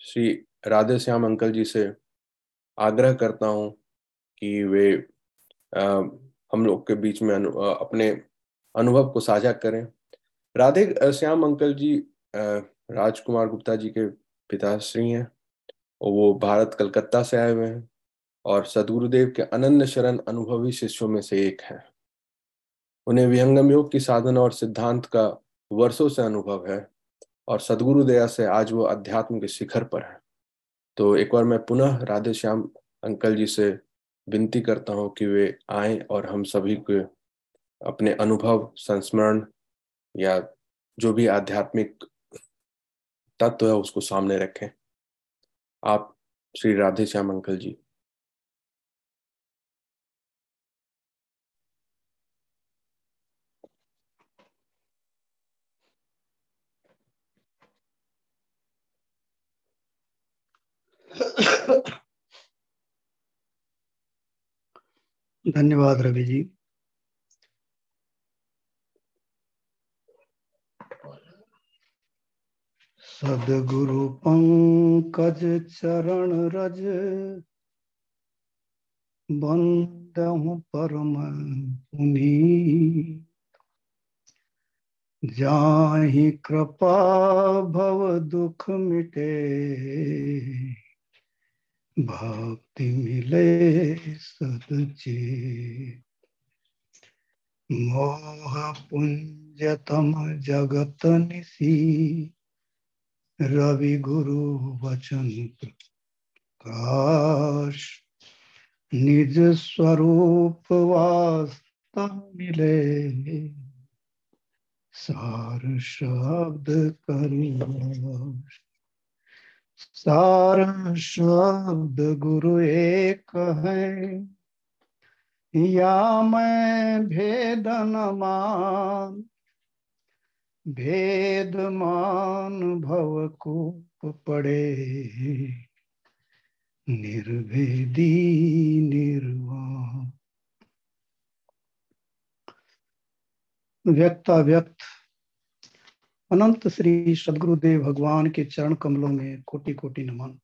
Shri Radhe Shyam uncle ji से आग्रह करता हूँ कि वे आ, हम लोग के बीच में अनु, अपने अनुभव को साझा करें। राधे श्याम अंकल जी राजकुमार गुप्ता जी के पिताश्री हैं और वो भारत कलकत्ता से आए हुए हैं और सदगुरुदेव के अनन्य शरण अनुभवी शिष्यों में से एक है। उन्हें विहंगम योग की साधना और सिद्धांत का वर्षों से अनुभव है और सदगुरु दया से आज वो अध्यात्म के शिखर पर है। तो एक बार मैं पुनः राधे श्याम अंकल जी से विनती करता हूँ कि वे आए और हम सभी को अपने अनुभव, संस्मरण या जो भी आध्यात्मिक तत्व है उसको सामने रखें। आप श्री राधे श्याम अंकल जी। धन्यवाद रवि जी। सदगुरु पंकज चरण रज, बंद परम पुनी जाहि कृपा भव दुख मिटे। भक्ति मिले सदचे मोह पुंजतम जगत निसी। रवि गुरु वचन प्रकाश। निज स्वरूप वास्तव मिले। सार शब्द करिया सारा शब्द गुरु एक है। या मैं भेद न मान, भेद मान भव कूप पड़े। निर्भेदी निर्वाण। व्यक्ता व्यक्त अनंत श्री सदगुरुदेव भगवान के चरण कमलों में कोटि कोटि नमन।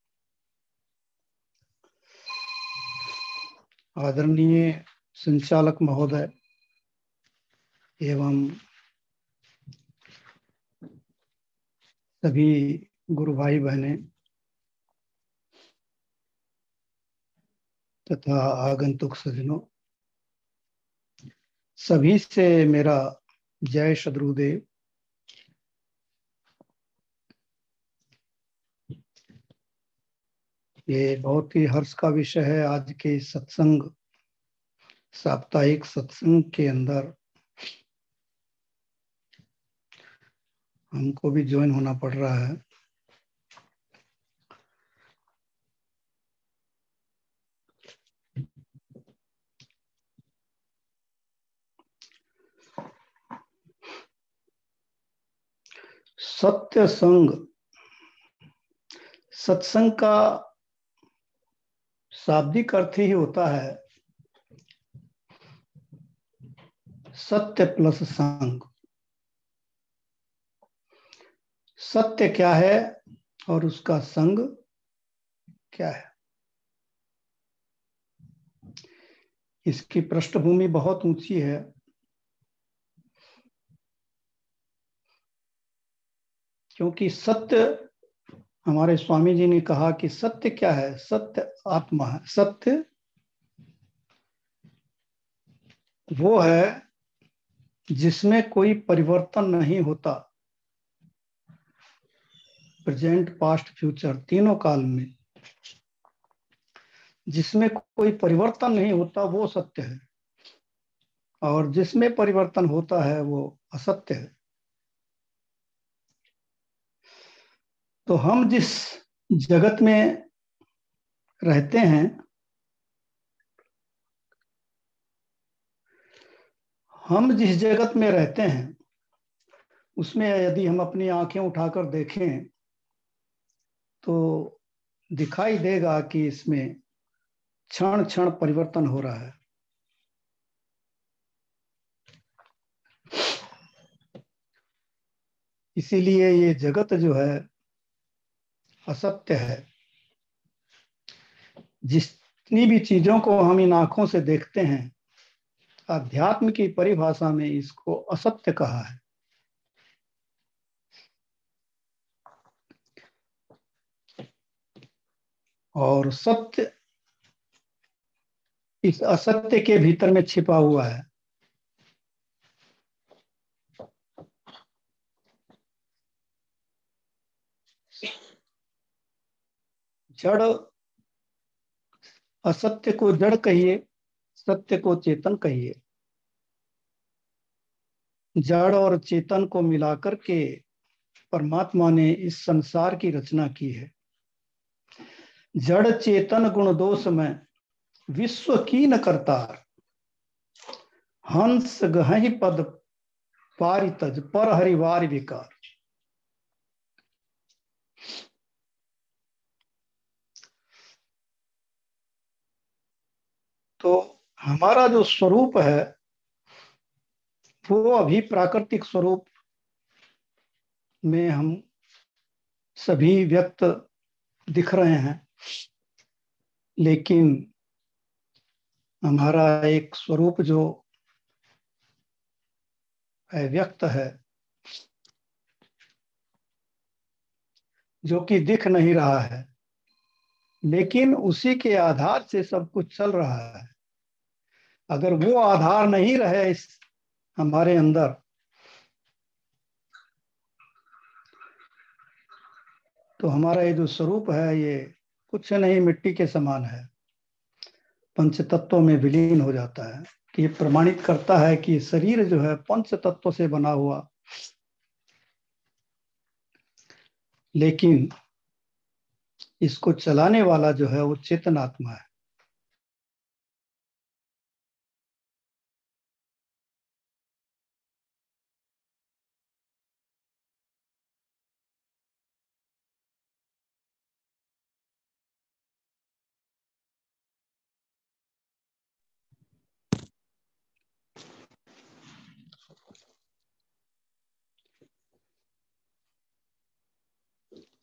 आदरणीय संचालक महोदय एवं सभी गुरु भाई बहने तथा आगंतुक सजनों सभी से मेरा जय सदगुरुदेव। ये बहुत ही हर्ष का विषय है आज के सत्संग, साप्ताहिक सत्संग के अंदर। हमको भी ज्वाइन होना पड़ रहा है। सत्य संग। सत्संग का शाब्दिक अर्थ ही होता है। सत्य प्लस संग। सत्य क्या है और उसका संग क्या है? इसकी पृष्ठभूमि बहुत ऊँची है। क्योंकि सत्य हमारे स्वामी जी ने कहा कि सत्य क्या है? सत्य आत्मा है। सत्य वो है जिसमें कोई परिवर्तन नहीं होता। प्रेजेंट, पास्ट, फ्यूचर, तीनों काल में जिसमें कोई परिवर्तन नहीं होता, वो सत्य है। और जिसमें परिवर्तन होता है, वो असत्य है। तो हम जिस जगत में रहते हैं, हम जिस जगत में रहते हैं, उसमें यदि हम अपनी आँखें उठाकर देखें तो दिखाई देगा कि इसमें क्षण क्षण परिवर्तन हो रहा है। इसीलिए ये जगत जो है असत्य है। जितनी भी चीज़ों को हम इन आँखों से देखते हैं अध्यात्म की परिभाषा में इसको असत्य कहा है। और सत्य, इस असत्य के भीतर में छिपा हुआ है। जड़ असत्य को जड़ कहिए, सत्य को चेतन कहिए। जड़ और चेतन को मिलाकर के परमात्मा ने इस संसार की रचना की है। जड़ चेतन गुण दोष में विश्व की न करतार। हंस गहि पद पारितज, पर हरिवार विकार। तो हमारा जो स्वरूप है, वो अभी प्राकृतिक स्वरूप में हम सभी व्यक्त दिख रहे हैं। लेकिन हमारा एक स्वरूप जो व्यक्त है, जो कि दिख नहीं रहा है, लेकिन उसी के आधार से सब कुछ चल रहा है। अगर वो आधार नहीं रहे इस हमारे अंदर तो हमारा ये जो स्वरूप है, ये कुछ नहीं, मिट्टी के समान है। पंच तत्वों में विलीन हो जाता है। कि ये प्रमाणित करता है कि शरीर जो है पंच तत्वों से बना हुआ। लेकिन इसको चलाने वाला जो है, वो चेतन आत्मा है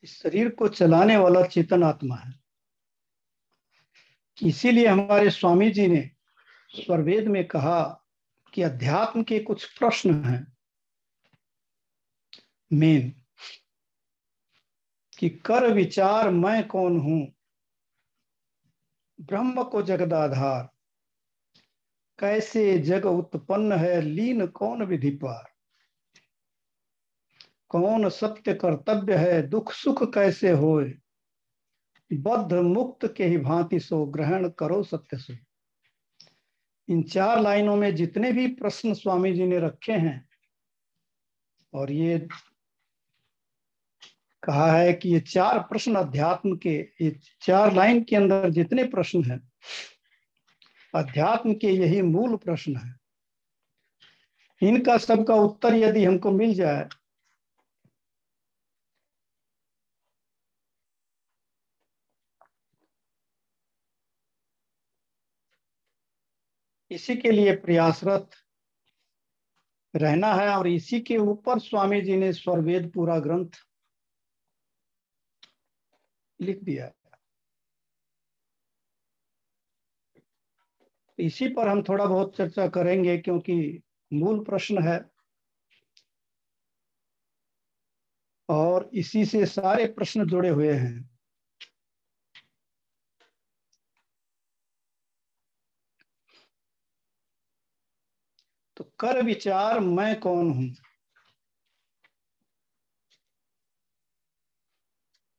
इस शरीर को चलाने वाला चेतन आत्मा है। इसीलिए हमारे स्वामी जी ने स्वरवेद में कहा कि अध्यात्म के कुछ प्रश्न हैं। मेन, कि कर विचार मैं कौन हूँ? ब्रह्म को जगदाधार कैसे जग उत्पन्न है? लीन कौन विधि पार? कौन सत्य कर्तव्य है, दुख सुख कैसे होए? बद्ध मुक्त के ही भांति सो ग्रहण करो सत्य से। इन चार लाइनों में जितने भी प्रश्न स्वामी जी ने रखे हैं, और ये कहा है कि ये चार प्रश्न अध्यात्म के, ये चार लाइन के अंदर जितने प्रश्न हैं, अध्यात्म के यही मूल प्रश्न है। इनका सबका उत्तर यदि हमको मिल जाए इसी के लिए प्रयासरत रहना है और इसी के ऊपर स्वामी जी ने स्वरवेद पूरा ग्रंथ लिख दिया इसी पर हम थोड़ा बहुत चर्चा करेंगे क्योंकि मूल प्रश्न है। और इसी से सारे प्रश्न जुड़े हुए हैं। तो कर विचार मैं कौन हूँ?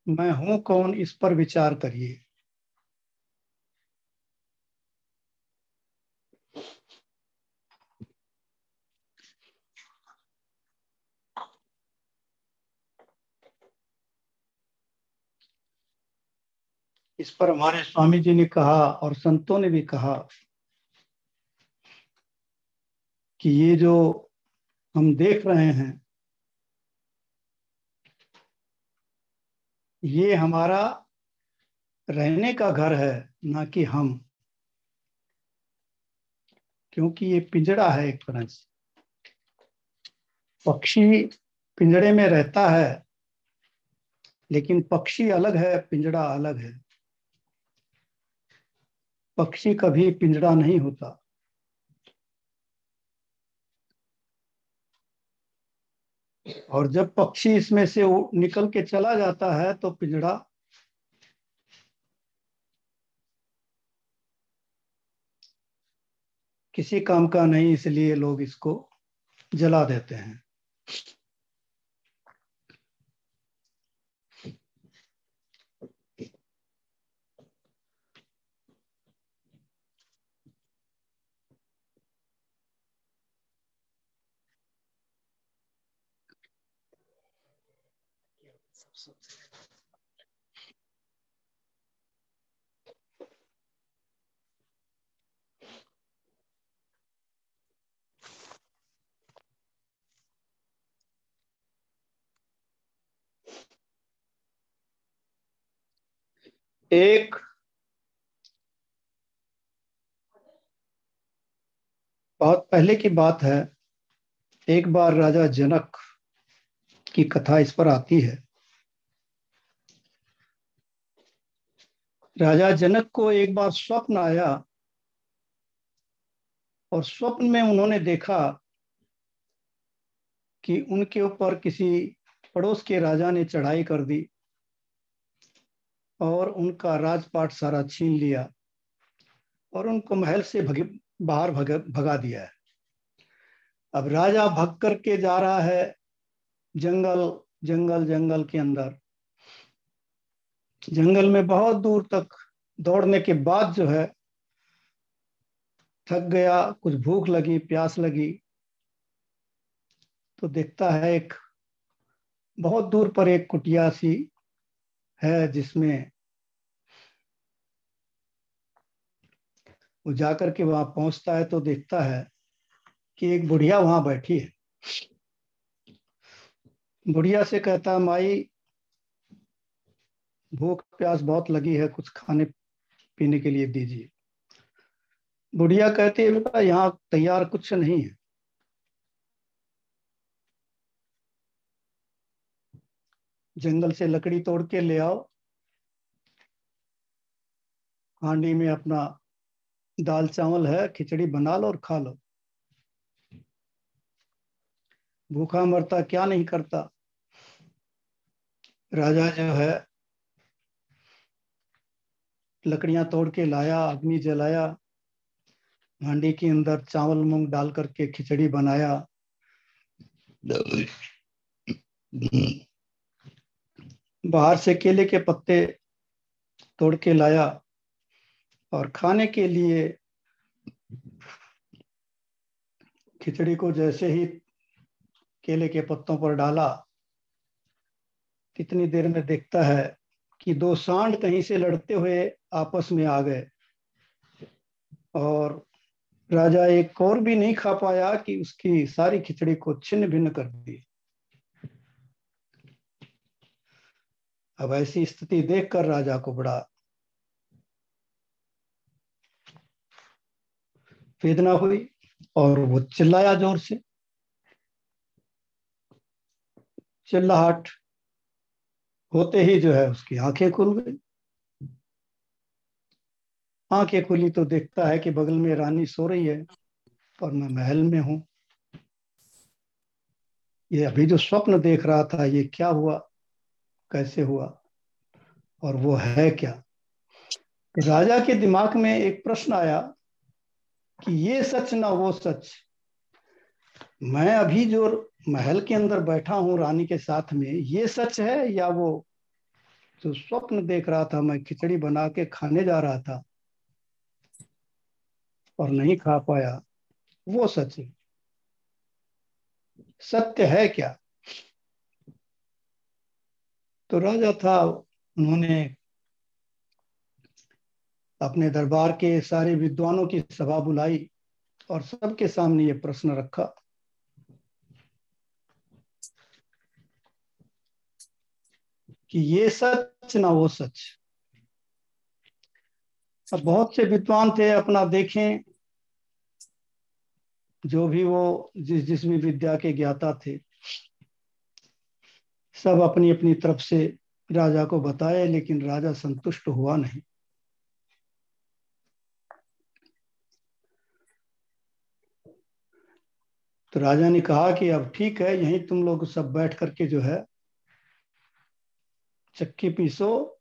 मैं हूँ कौन? इस पर विचार करिए। इस पर हमारे स्वामी जी ने कहा और संतों ने भी कहा कि ये जो हम देख रहे हैं, ये हमारा रहने का घर है, ना कि हम। क्योंकि ये पिंजड़ा है एक तरह से। पक्षी पिंजड़े में रहता है, लेकिन पक्षी अलग है, पिंजड़ा अलग है। पक्षी कभी पिंजड़ा नहीं होता। और जब पक्षी इसमें से निकल के चला जाता है तो पिंजड़ा किसी काम का नहीं, इसलिए लोग इसको जला देते हैं। एक बहुत पहले की बात है। एक बार राजा जनक की कथा इस पर आती है। राजा जनक को एक बार स्वप्न आया और स्वप्न में उन्होंने देखा कि उनके ऊपर किसी पड़ोस के राजा ने चढ़ाई कर दी। और उनका राजपाट सारा छीन लिया और उनको महल से भग, बाहर भग, भगा दिया है। अब राजा भग करके जा रहा है जंगल जंगल जंगल के अंदर। जंगल में बहुत दूर तक दौड़ने के बाद जो है थक गया कुछ भूख लगी प्यास लगी तो देखता है एक बहुत दूर पर एक कुटिया सी है जिसमें वो जाकर के वहाँ पहुँचता है तो देखता है कि एक बुढ़िया वहाँ बैठी है। बुढ़िया से कहता है माई, भूख प्यास बहुत लगी है, कुछ खाने पीने के लिए दीजिए। बुढ़िया कहती है, बेटा, यहाँ तैयार कुछ नहीं है। जंगल से लकड़ी तोड़ के ले आओ। हांडी में अपना दाल चावल है, खिचड़ी बना लो और खा लो। भूखा मरता क्या नहीं करता? राजा जो है, लकड़ियाँ तोड़ के लाया, अग्नि जलाया। हांडी के अंदर चावल मूंग डाल करके खिचड़ी बनाया। बाहर से केले के पत्ते तोड़ के लाया और खाने के लिए खिचड़ी को जैसे ही केले के पत्तों पर डाला, कितनी देर में देखता है कि दो सांड कहीं से लड़ते हुए आपस में आ गए। और राजा एक और भी नहीं खा पाया कि उसकी सारी खिचड़ी को छिन्न भिन्न कर दी। अब ऐसी स्थिति देखकर राजा को बड़ा वेदना हुई और वो चिल्लाया ज़ोर से। चिल्लाहट होते ही जो है उसकी आँखें खुल गई। आँखें खुली तो देखता है कि बगल में रानी सो रही है और मैं महल में हूँ। ये अभी जो स्वप्न देख रहा था, ये क्या हुआ? कैसे हुआ? और वो है क्या? राजा के दिमाग में एक प्रश्न आया कि ये सच ना वो सच। मैं अभी जो महल के अंदर बैठा हूँ रानी के साथ में, ये सच है या वो जो स्वप्न देख रहा था, मैं खिचड़ी बना के खाने जा रहा था और नहीं खा पाया, वो सच है। सत्य है क्या? तो राजा था, उन्होंने अपने दरबार के सारे विद्वानों की सभा बुलाई और सबके सामने ये प्रश्न रखा। कि ये सच ना वो सच? अब बहुत से विद्वान थे, अपना देखें, जो भी वो जिस जिस भी विद्या के ज्ञाता थे। सब अपनी अपनी तरफ़ से राजा को बताए, लेकिन राजा संतुष्ट हुआ नहीं। तो राजा ने कहा कि अब ठीक है, यहीं तुम लोग सब बैठ करके जो है, चक्की पीसो,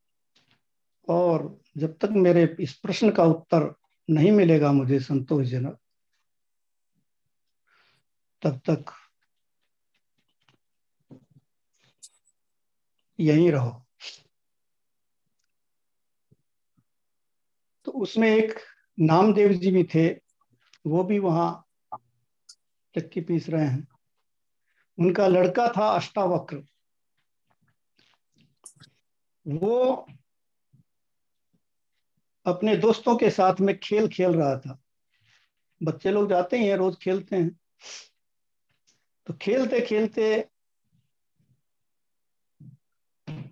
और जब तक मेरे इस प्रश्न का उत्तर नहीं मिलेगा मुझे संतोषजनक, तब तक यहीं रहो। तो उसमें एक नामदेव जी भी थे, वो भी वहाँ चक्की पीस रहे हैं। उनका लड़का था अष्टावक्र। वो अपने दोस्तों के साथ में खेल खेल रहा था। बच्चे लोग जाते हैं, रोज खेलते हैं। तो खेलते खेलते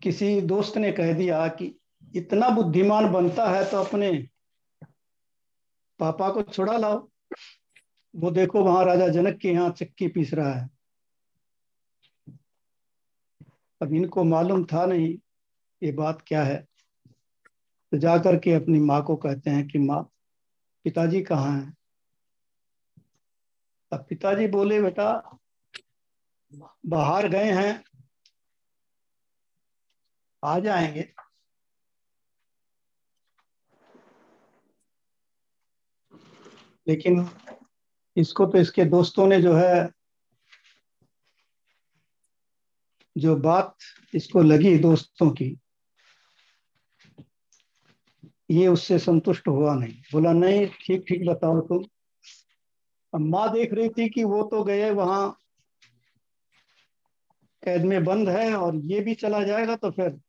किसी दोस्त ने कह दिया कि इतना बुद्धिमान बनता है तो अपने पापा को छुड़ा लाओ। वो देखो वहाँ राजा जनक के यहाँ चक्की पीस रहा है। अब इनको मालूम था नहीं ये बात क्या है। तो जाकर के अपनी माँ को कहते हैं कि, माँ, पिताजी कहाँ हैं? अब पिताजी बोले, बेटा, बाहर गए हैं। आ जाएँगे। लेकिन इसको तो इसके दोस्तों ने जो है, जो बात इसको लगी दोस्तों की, ये उससे संतुष्ट हुआ नहीं। बोला, नहीं, ठीक ठीक, बताओ तुम। अब माँ देख रही थी कि वो तो गए वहाँ, कैद में बंद है और ये भी चला जाएगा तो फिर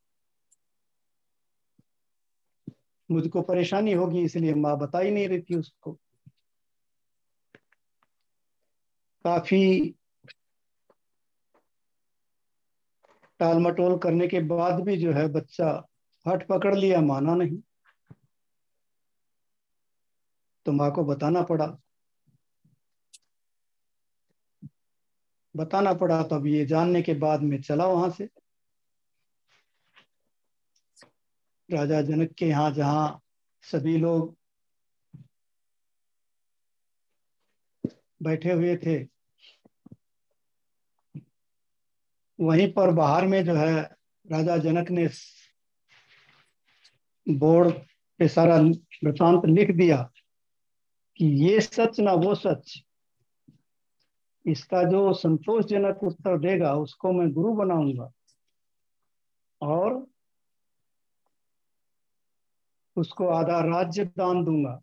मुझको परेशानी होगी, इसलिए माँ बता ही नहीं रही थी उसको। काफ़ी टाल मटोल करने के बाद भी जो है बच्चा हट पकड़ लिया, माना नहीं। तो माँ को बताना पड़ा। बताना पड़ा तो अब ये जानने के बाद मैं चला वहाँ से। राजा जनक के यहाँ जहाँ सभी लोग बैठे हुए थे, वहीं पर बाहर में जो है राजा जनक ने बोर्ड पे सारा वृतांत लिख दिया कि ये सच ना वो सच, इसका जो संतोषजनक उत्तर देगा उसको मैं गुरु बनाऊँगा। और उसको आधा राज्य दान दूँगा।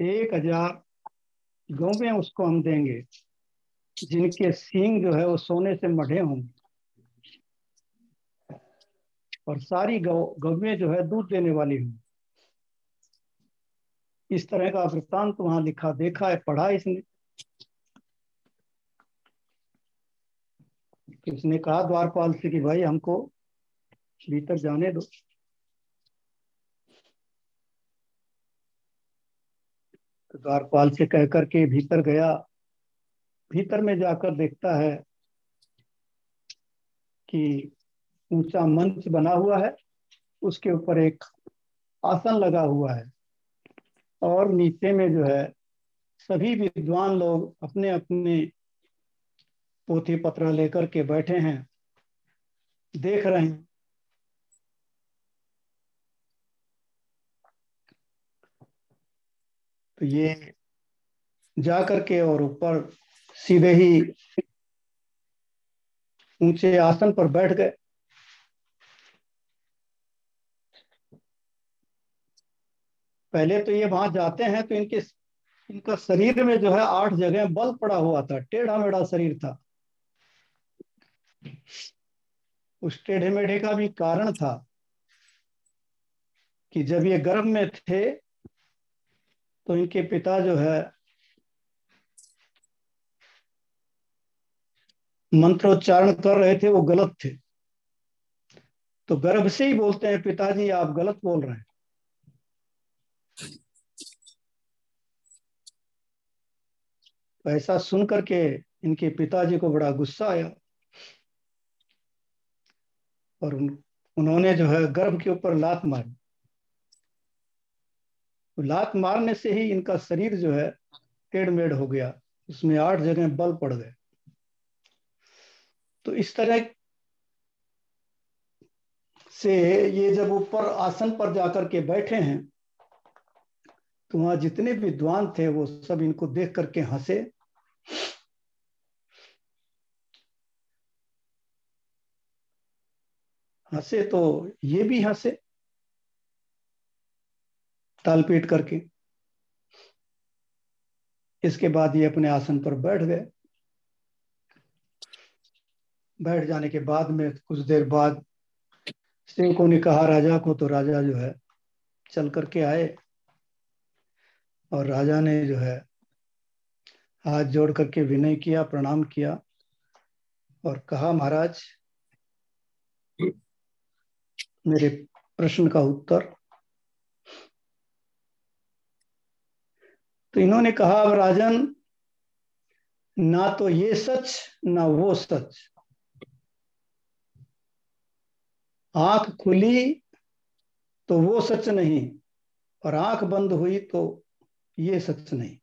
एक हज़ार गौवें उसको हम देंगे, जिनके सींग जो है वो सोने से मढ़े होंगे। और सारी गौ, गौवें जो है दूध देने वाली होंगी। इस तरह का वृत्तांत वहाँ लिखा, देखा है, पढ़ा इसने। इसने कहा द्वारपाल से कि भाई हमको भीतर जाने दो। तो द्वारपाल से कह करके भीतर गया, भीतर में जाकर देखता है कि ऊँचा मंच बना हुआ है, उसके ऊपर एक आसन लगा हुआ है और नीचे में जो है सभी विद्वान लोग अपने अपने पोथी पत्र लेकर के बैठे हैं, देख रहे हैं। तो ये जा करके और ऊपर सीधे ही ऊँचे आसन पर बैठ गए। पहले तो ये वहाँ जाते हैं तो इनके इनका शरीर में जो है आठ जगह बल पड़ा हुआ था, टेढ़ा मेढ़ा शरीर था। उस टेढ़े मेढ़े का भी कारण था कि जब ये गर्भ में थे तो इनके पिता जो है मंत्रोच्चारण कर रहे थे वो गलत थे। तो गर्भ से ही बोलते हैं पिताजी आप गलत बोल रहे हैं। तो ऐसा सुन करके इनके पिताजी को बड़ा गुस्सा आया। और उन, उन्होंने जो है गर्भ के ऊपर लात मारी। तो लात मारने से ही इनका शरीर जो है टेढ़मेढ़ हो गया। उसमें आठ जगह बल पड़ गए। तो इस तरह से ये जब ऊपर आसन पर जाकर के बैठे हैं तो वहाँ जितने विद्वान थे, वो सब इनको देख करके हंसे। हंसे तो ये भी हंसे। ताल पीट करके। इसके बाद ये अपने आसन पर बैठ गए। बैठ जाने के बाद में कुछ देर बाद सेवकों ने कहा, राजा को तो राजा जो है, चल करके आए। और राजा ने जो है, हाथ जोड़ करके विनय किया, प्रणाम किया और कहा, महाराज, मेरे प्रश्न का उत्तर तो इन्होंने कहा, अब राजन, ना तो ये सच, ना वो सच। आँख खुली तो वो सच नहीं, और आँख बंद हुई तो ये सच नहीं।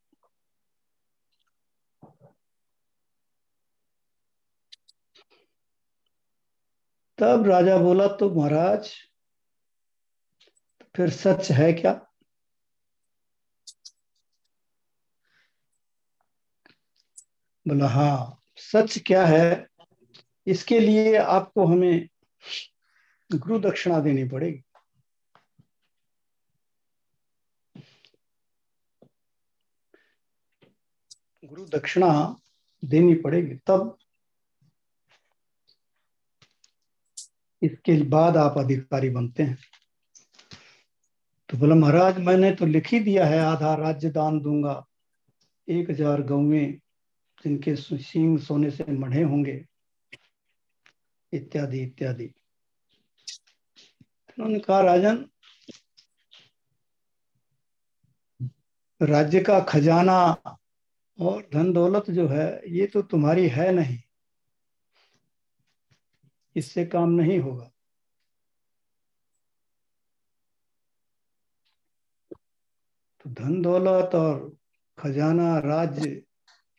तब राजा बोला तो महाराज, फिर सच है क्या? बोला हाँ सच क्या है? इसके लिए आपको हमें गुरु दक्षिणा देनी पड़ेगी। गुरु दक्षिणा देनी पड़ेगी तब इसके बाद आप अधिकारी बनते हैं। तो बोला, महाराज, मैंने तो लिख ही दिया है आधा राज्य दान दूँगा। एक हज़ार गौवे जिनके सिंह सोने से मढ़े होंगे। इत्यादि इत्यादि। उन्होंने कहा, राजन, राज्य का खजाना और धन दौलत जो है, ये तो तुम्हारी है नहीं। इससे काम नहीं होगा। तो धन दौलत और खजाना राज्य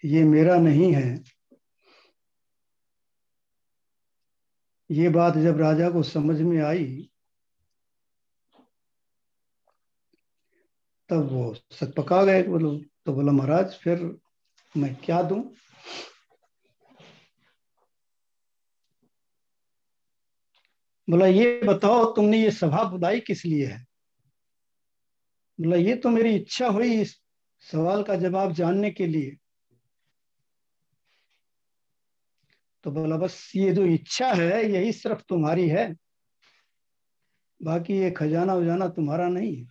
ये मेरा नहीं है। ये बात जब राजा को समझ में आई, तब वो सत पका गए बोलो तो बोला, महाराज, फिर मैं क्या दूँ? बोला, ये बताओ, तुमने ये सभा बुलाई किस लिए है? बोला, ये तो मेरी इच्छा हुई इस सवाल का जवाब जानने के लिए। तो बोला, बस ये जो इच्छा है, यही सिर्फ़ तुम्हारी है। बाकी ये खजाना उजाना तुम्हारा नहीं है।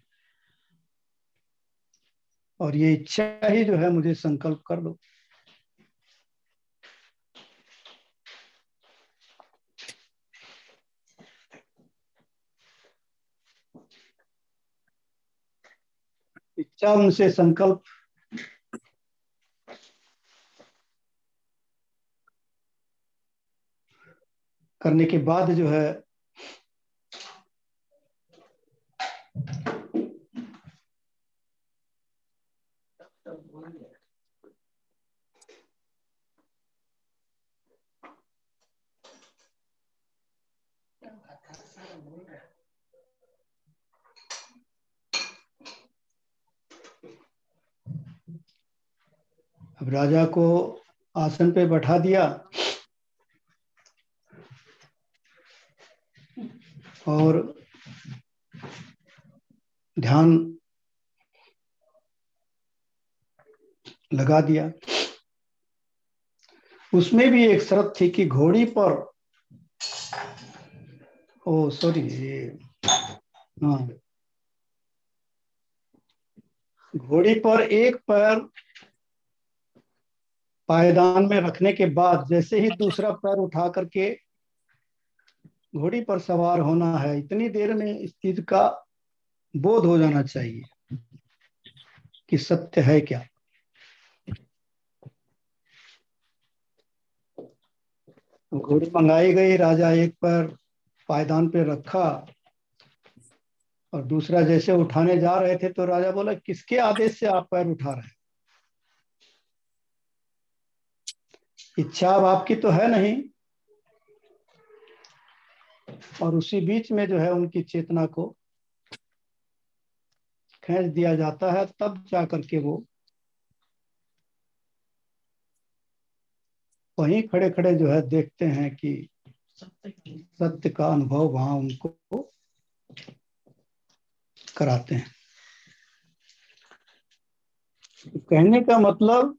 और ये इच्छा ही जो है, मुझे संकल्प कर दो। इच्छा उनसे संकल्प करने के बाद जो है अब राजा को आसन पे बैठा दिया। और ध्यान लगा दिया। उसमें भी एक शर्त थी कि घोड़ी पर, ओ सॉरी हाँ। घोड़ी पर एक पैर पायदान में रखने के बाद जैसे ही दूसरा पैर उठा करके घोड़ी पर सवार होना है। इतनी देर में इस चीज़ का बोध हो जाना चाहिए कि सत्य है क्या। घोड़ी मंगाई गई, राजा एक पर पायदान पे रखा और दूसरा जैसे उठाने जा रहे थे तो राजा बोला, किसके आदेश से आप पैर उठा रहे हैं? इच्छा अब आपकी तो है नहीं। और उसी बीच में जो है उनकी चेतना को खींच दिया जाता है, तब जा करके वो वहीं खड़े खड़े जो है देखते हैं कि सत्य का अनुभव वहाँ उनको कराते हैं। कहने का मतलब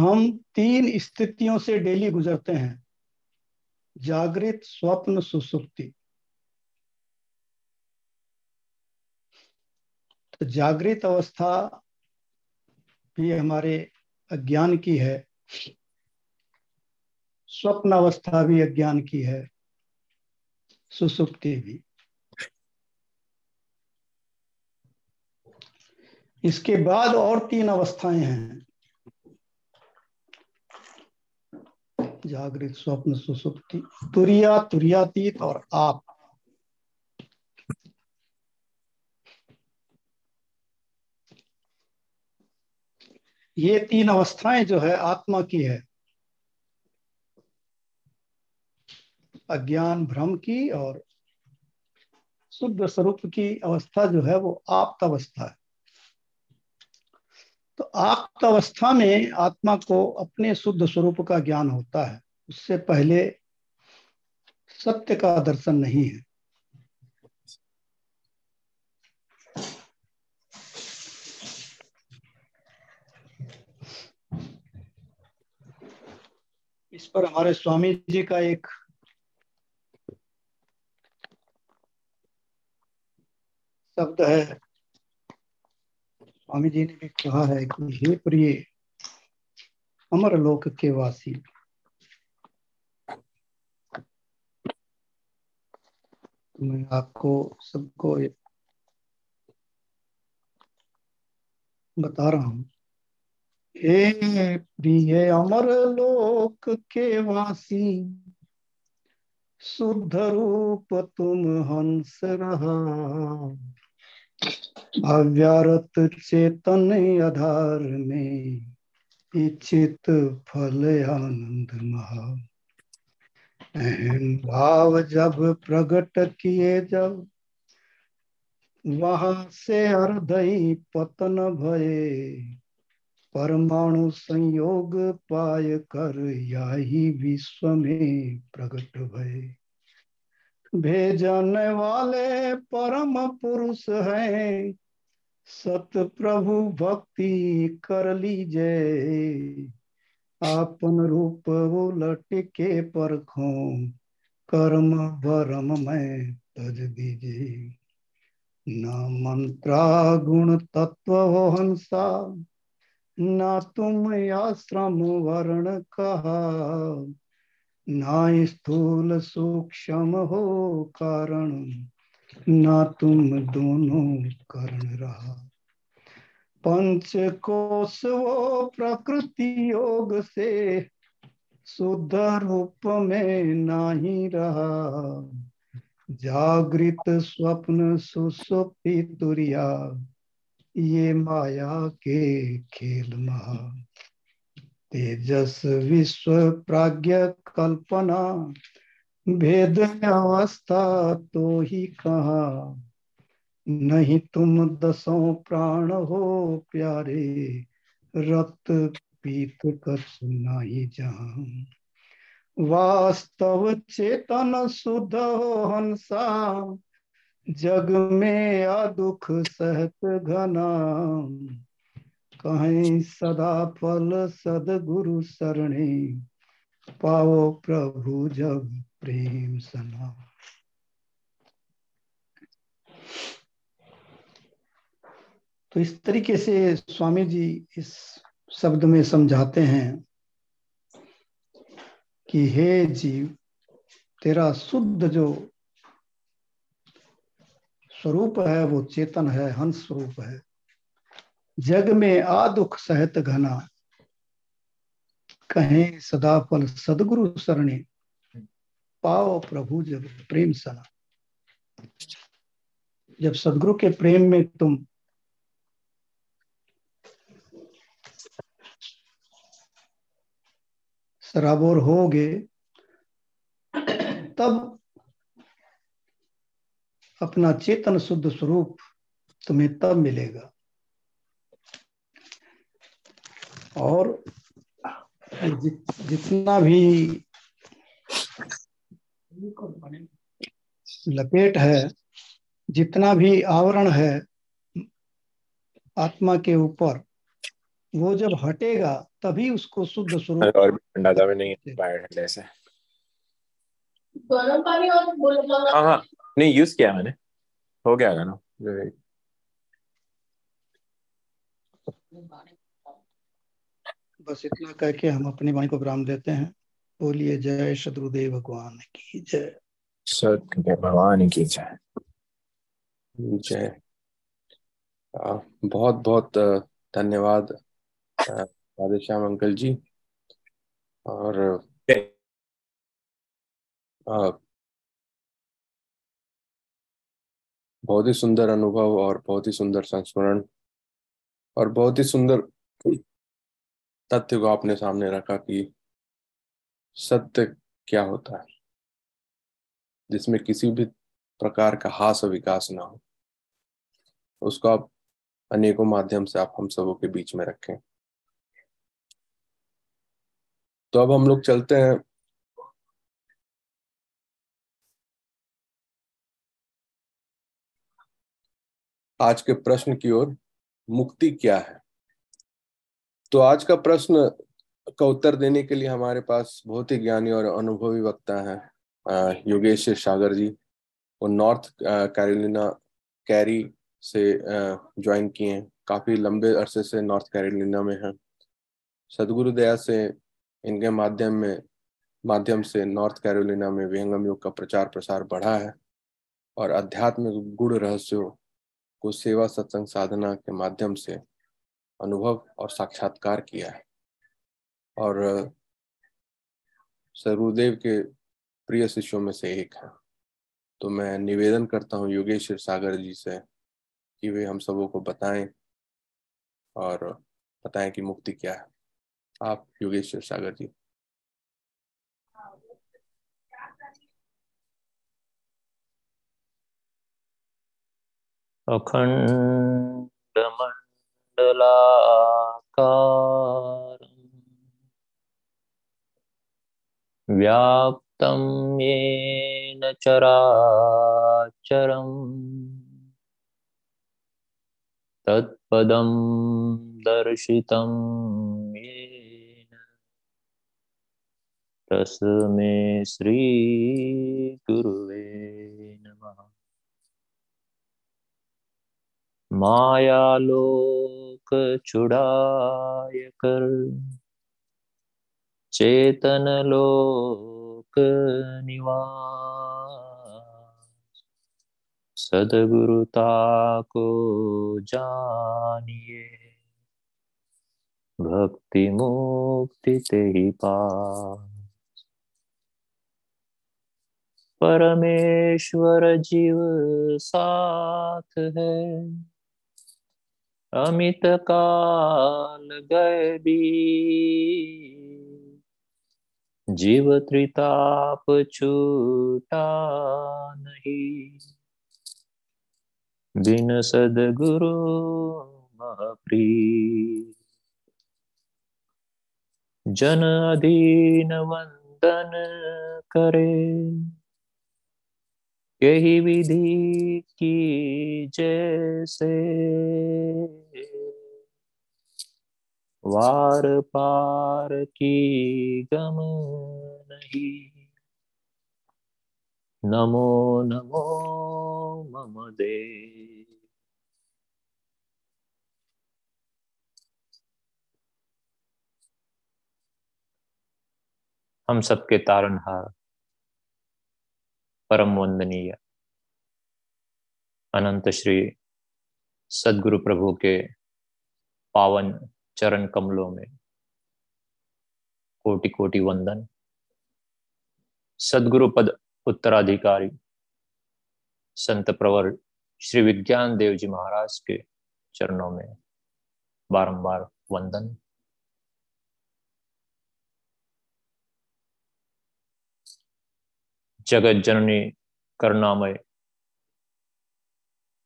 हम तीन स्थितियों से डेली गुजरते हैं। जागृत स्वप्न सुसुप्ति। तो जागृत अवस्था भी हमारे अज्ञान की है। स्वप्न अवस्था भी अज्ञान की है। सुसुप्ति भी। इसके बाद और तीन अवस्थाएँ हैं। जागृत स्वप्न सुसुप्ति, तुरिया तुरियातीत और आप। ये तीन अवस्थाएँ जो है, आत्मा की है। अज्ञान, भ्रम की और शुद्ध स्वरूप की अवस्था जो है, वो आप्त अवस्था है। तो आप्त अवस्था में आत्मा को अपने शुद्ध स्वरूप का ज्ञान होता है। उससे पहले सत्य का दर्शन नहीं है। इस पर हमारे स्वामी जी का एक शब्द है। स्वामी जी ने भी कहा है कि, हे प्रिय, अमर लोक के वासी, मैं आपको सबको बता रहा हूँ। हे प्रिय, अमर लोक के वासी, शुद्ध रूप तुम हंस रहा अव्यारत चेतन आधार में इच्छित फल आनंद महा। अहम भाव जब प्रकट किए जब वहाँ से हृदय पतन भये, परमाणु संयोग पाय कर यही विश्व में प्रकट भय। भेजन वाले परम पुरुष हैं। सत प्रभु भक्ति कर लीजे। आपन रूप उलट के परखो। कर्म भरम में तज दीजिए न मंत्रा गुण तत्व हो हंसा ना तुम आश्रम वर्ण कहा। ना स्थूल सूक्ष्म हो कारण, ना तुम दोनों करण रहा। पंच कोश वो प्रकृति योग से, शुद्ध रूप में नाही रहा। जागृत स्वप्न सुसुप्ति तुरिया, ये माया के खेल महा। तेजस विश्व प्राज्ञ कल्पना भेद अवस्था तो ही कहा। नहीं तुम दसों प्राण हो प्यारे, रक्त पीत कछ नहीं जहाँ। वास्तव चेतन शुद्ध हो हंसा, जग में आ दुख सहत घना। कहीं, सदा फल सदगुरु सरणे पाओ प्रभु जब प्रेम सना तो इस तरीके से स्वामी जी इस शब्द में समझाते हैं कि हे जीव, तेरा शुद्ध जो स्वरूप है, वो चेतन है, हंस स्वरूप है। जग में आ दुख सहत घना। कहें सदा फल सदगुरु सरणी। पाओ प्रभु जब प्रेम सना। जब सदगुरु के प्रेम में तुम सराबोर होगे, तब अपना चेतन शुद्ध स्वरूप तुम्हें तब मिलेगा। और जितना भी लपेट है जितना भी आवरण है आत्मा के ऊपर वो जब हटेगा तभी उसको शुद्ध स्वरूप और ठंडा भी नहीं बाहर ठंडे से। गर्म पानी और हाँ हाँ। नहीं यूज़ किया मैंने। हो गया ना बस इतना कह के हम अपनी वाणी को विराम देते हैं। बोलिए जय शत्रुदेव भगवान की जय। सत्य भगवान की जय। जय। बहुत बहुत धन्यवाद राधेश्याम अंकल जी। और बहुत ही सुंदर अनुभव और बहुत ही सुंदर संस्मरण और बहुत ही सुंदर तथ्य को आपने सामने रखा कि सत्य क्या होता है? जिसमें किसी भी प्रकार का हास विकास ना हो। उसको आप अनेकों माध्यम से आप हम सबों के बीच में रखें। तो अब हम लोग चलते हैं। आज के प्रश्न की ओर, मुक्ति क्या है? तो आज का प्रश्न का उत्तर देने के लिए हमारे पास बहुत ही ज्ञानी और अनुभवी वक्ता हैं योगेश सागर जी। वो नॉर्थ कैरोलिना, कैरी से ज्वाइन किए हैं। काफ़ी लंबे अरसे से नॉर्थ कैरोलिना में हैं। सदगुरु दया से, इनके माध्यम में, माध्यम से नॉर्थ कैरोलिना में विहंगम योग का प्रचार प्रसार बढ़ा है और आध्यात्मिक गुण रहस्यों को सेवा सत्संग साधना के माध्यम से अनुभव और साक्षात्कार किया है। और सरुदेव के प्रिय शिष्यों में से एक है। तो मैं निवेदन करता हूँ योगेश सागर जी से कि वे हम सबों को बताएँ और बताएँ कि मुक्ति क्या है। आप योगेश्वर सागर जी। अखण्डमण्डलाकारम् व्याप्तं येन चराचरम्। तत्पदं दर्शितं येन। तस्मै श्रीगुरुवे नमः मायालोक चुड़ाय कर। चेतन लोक निवास। सदगुरुता को जानिए। भक्ति मुक्ति ते पास। परमेश्वर जीव साथ है। अमित काल गए जीव त्रिताप छूटा नहीं। बिन सदगुरु महाप्री जन अधीन वंदन करे। यही विधि की जैसे। वार पार की गम नहीं। नमो नमो, मम दे। हम सबके तारनहार परम वंदनीय, अनंत श्री सदगुरु प्रभु के पावन चरण कमलों में। कोटि कोटि वंदन। सदगुरु पद उत्तराधिकारी। संत प्रवर श्री विज्ञान देव जी महाराज के चरणों में बारंबार वंदन। जगत जननी करुणामय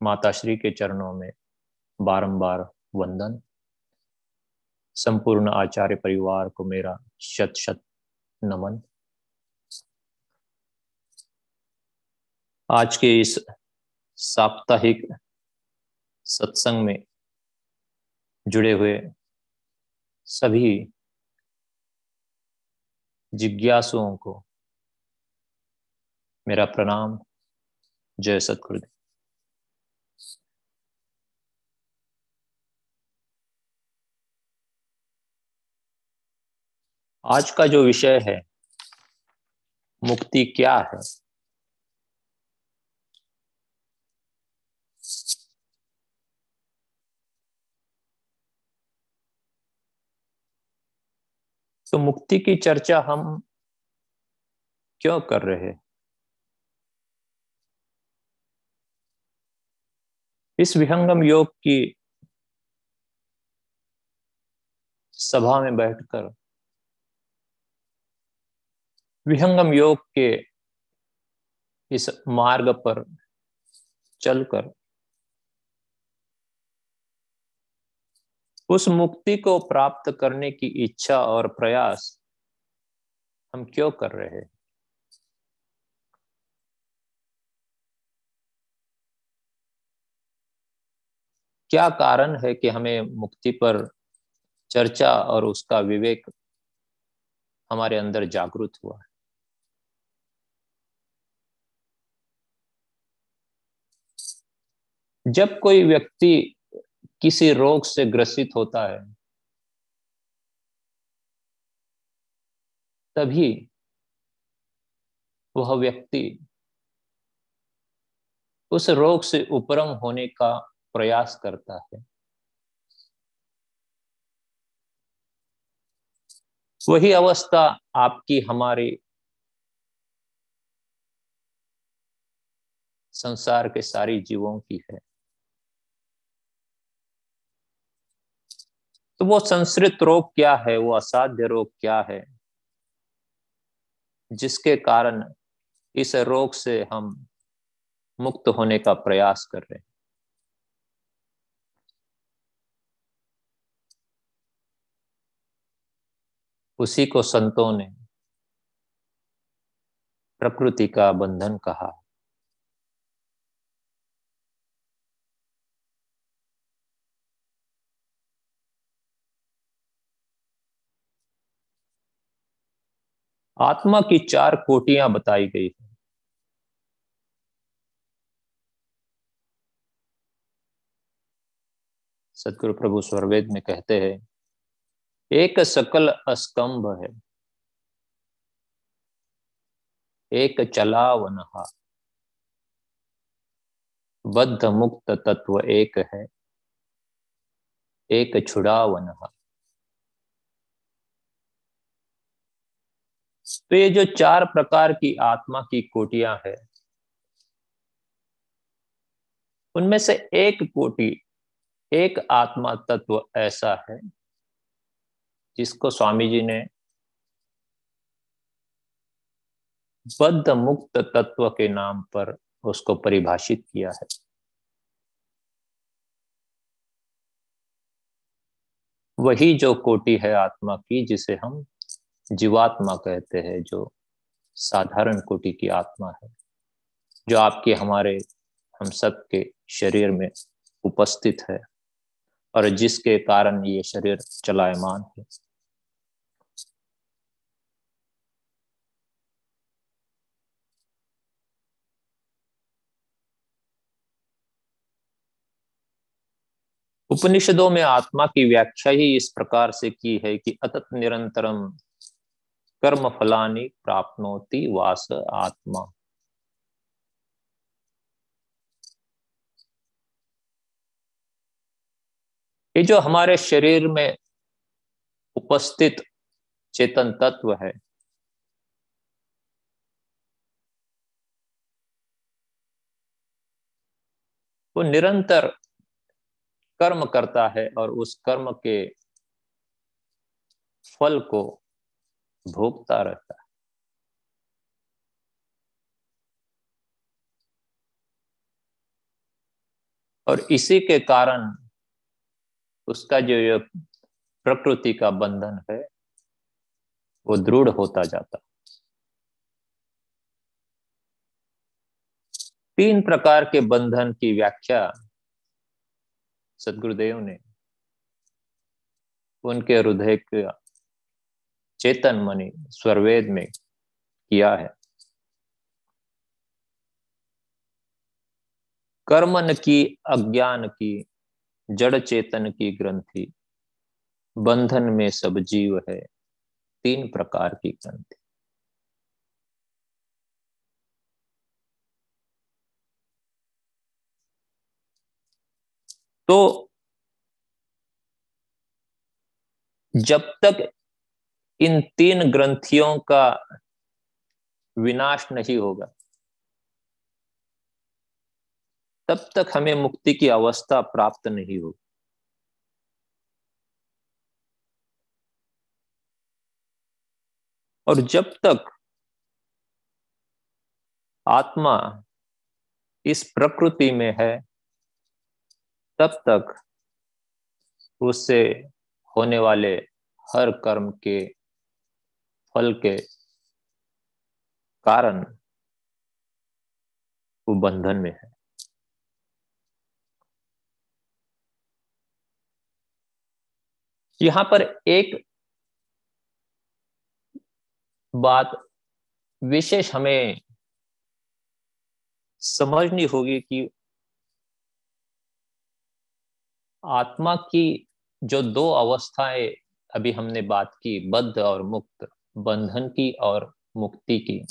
माता श्री के चरणों में बारंबार वंदन। संपूर्ण आचार्य परिवार को मेरा शत शत नमन। आज के इस साप्ताहिक सत्संग में जुड़े हुए सभी जिज्ञासुओं को मेरा प्रणाम। जय सतगुरुदेव। आज का जो विषय है, मुक्ति क्या है? तो मुक्ति की चर्चा हम क्यों कर रहे हैं? इस विहंगम योग की सभा में बैठकर विहंगम योग के इस मार्ग पर चलकर उस मुक्ति को प्राप्त करने की इच्छा और प्रयास हम क्यों कर रहे हैं? क्या कारण है कि हमें मुक्ति पर चर्चा और उसका विवेक हमारे अंदर जागृत हुआ? है जब कोई व्यक्ति किसी रोग से ग्रसित होता है, तभी वह व्यक्ति उस रोग से उपरम होने का प्रयास करता है। वही अवस्था आपकी, हमारी संसार के सारी जीवों की है। तो वो संस्कृत रोग क्या है? वो असाध्य रोग क्या है? जिसके कारण इस रोग से हम मुक्त होने का प्रयास कर रहे हैं। उसी को संतों ने प्रकृति का बंधन कहा। आत्मा की चार कोटियाँ बताई गई है। सदगुरु प्रभु स्वरवेद में कहते हैं, एक सकल अस्कंभ है, एक चलावनहा बद्ध मुक्त तत्व एक है, एक छुड़ावनहा। तो ये जो चार प्रकार की आत्मा की कोटियाँ है, उनमें से एक कोटि, एक आत्मा तत्व ऐसा है, जिसको स्वामी जी ने बद्ध मुक्त तत्व के नाम पर उसको परिभाषित किया है। वही जो कोटि है आत्मा की, जिसे हम जीवात्मा कहते हैं, जो साधारण कोटि की आत्मा है, जो आपके, हमारे, हम सब के शरीर में उपस्थित है और जिसके कारण ये शरीर चलायमान है। उपनिषदों में आत्मा की व्याख्या ही इस प्रकार से की है कि अतत निरंतरम कर्म फलानी प्राप्नोति वास आत्मा। ये जो हमारे शरीर में उपस्थित चेतन तत्व है, वो निरंतर कर्म करता है और उस कर्म के फल को भोगता रहता है। और इसी के कारण उसका जो ये प्रकृति का बंधन है, वो दृढ़ होता जाता। तीन प्रकार के बंधन की व्याख्या सदगुरुदेव ने। उनके हृदय का चेतन मणि स्वरवेद में किया है। कर्मन की अज्ञान की, जड़ चेतन की ग्रंथि, बंधन में सब जीव है, तीन प्रकार की ग्रंथि। तो जब तक इन तीन ग्रंथियों का विनाश नहीं होगा। तब तक हमें मुक्ति की अवस्था प्राप्त नहीं होगी। और जब तक आत्मा इस प्रकृति में है, तब तक उससे होने वाले हर कर्म के फल के कारण वो बंधन में है। यहाँ पर एक बात विशेष हमें समझनी होगी कि आत्मा की जो दो अवस्थाएँ अभी हमने बात की, बद्ध और मुक्त बंधन की और मुक्ति की।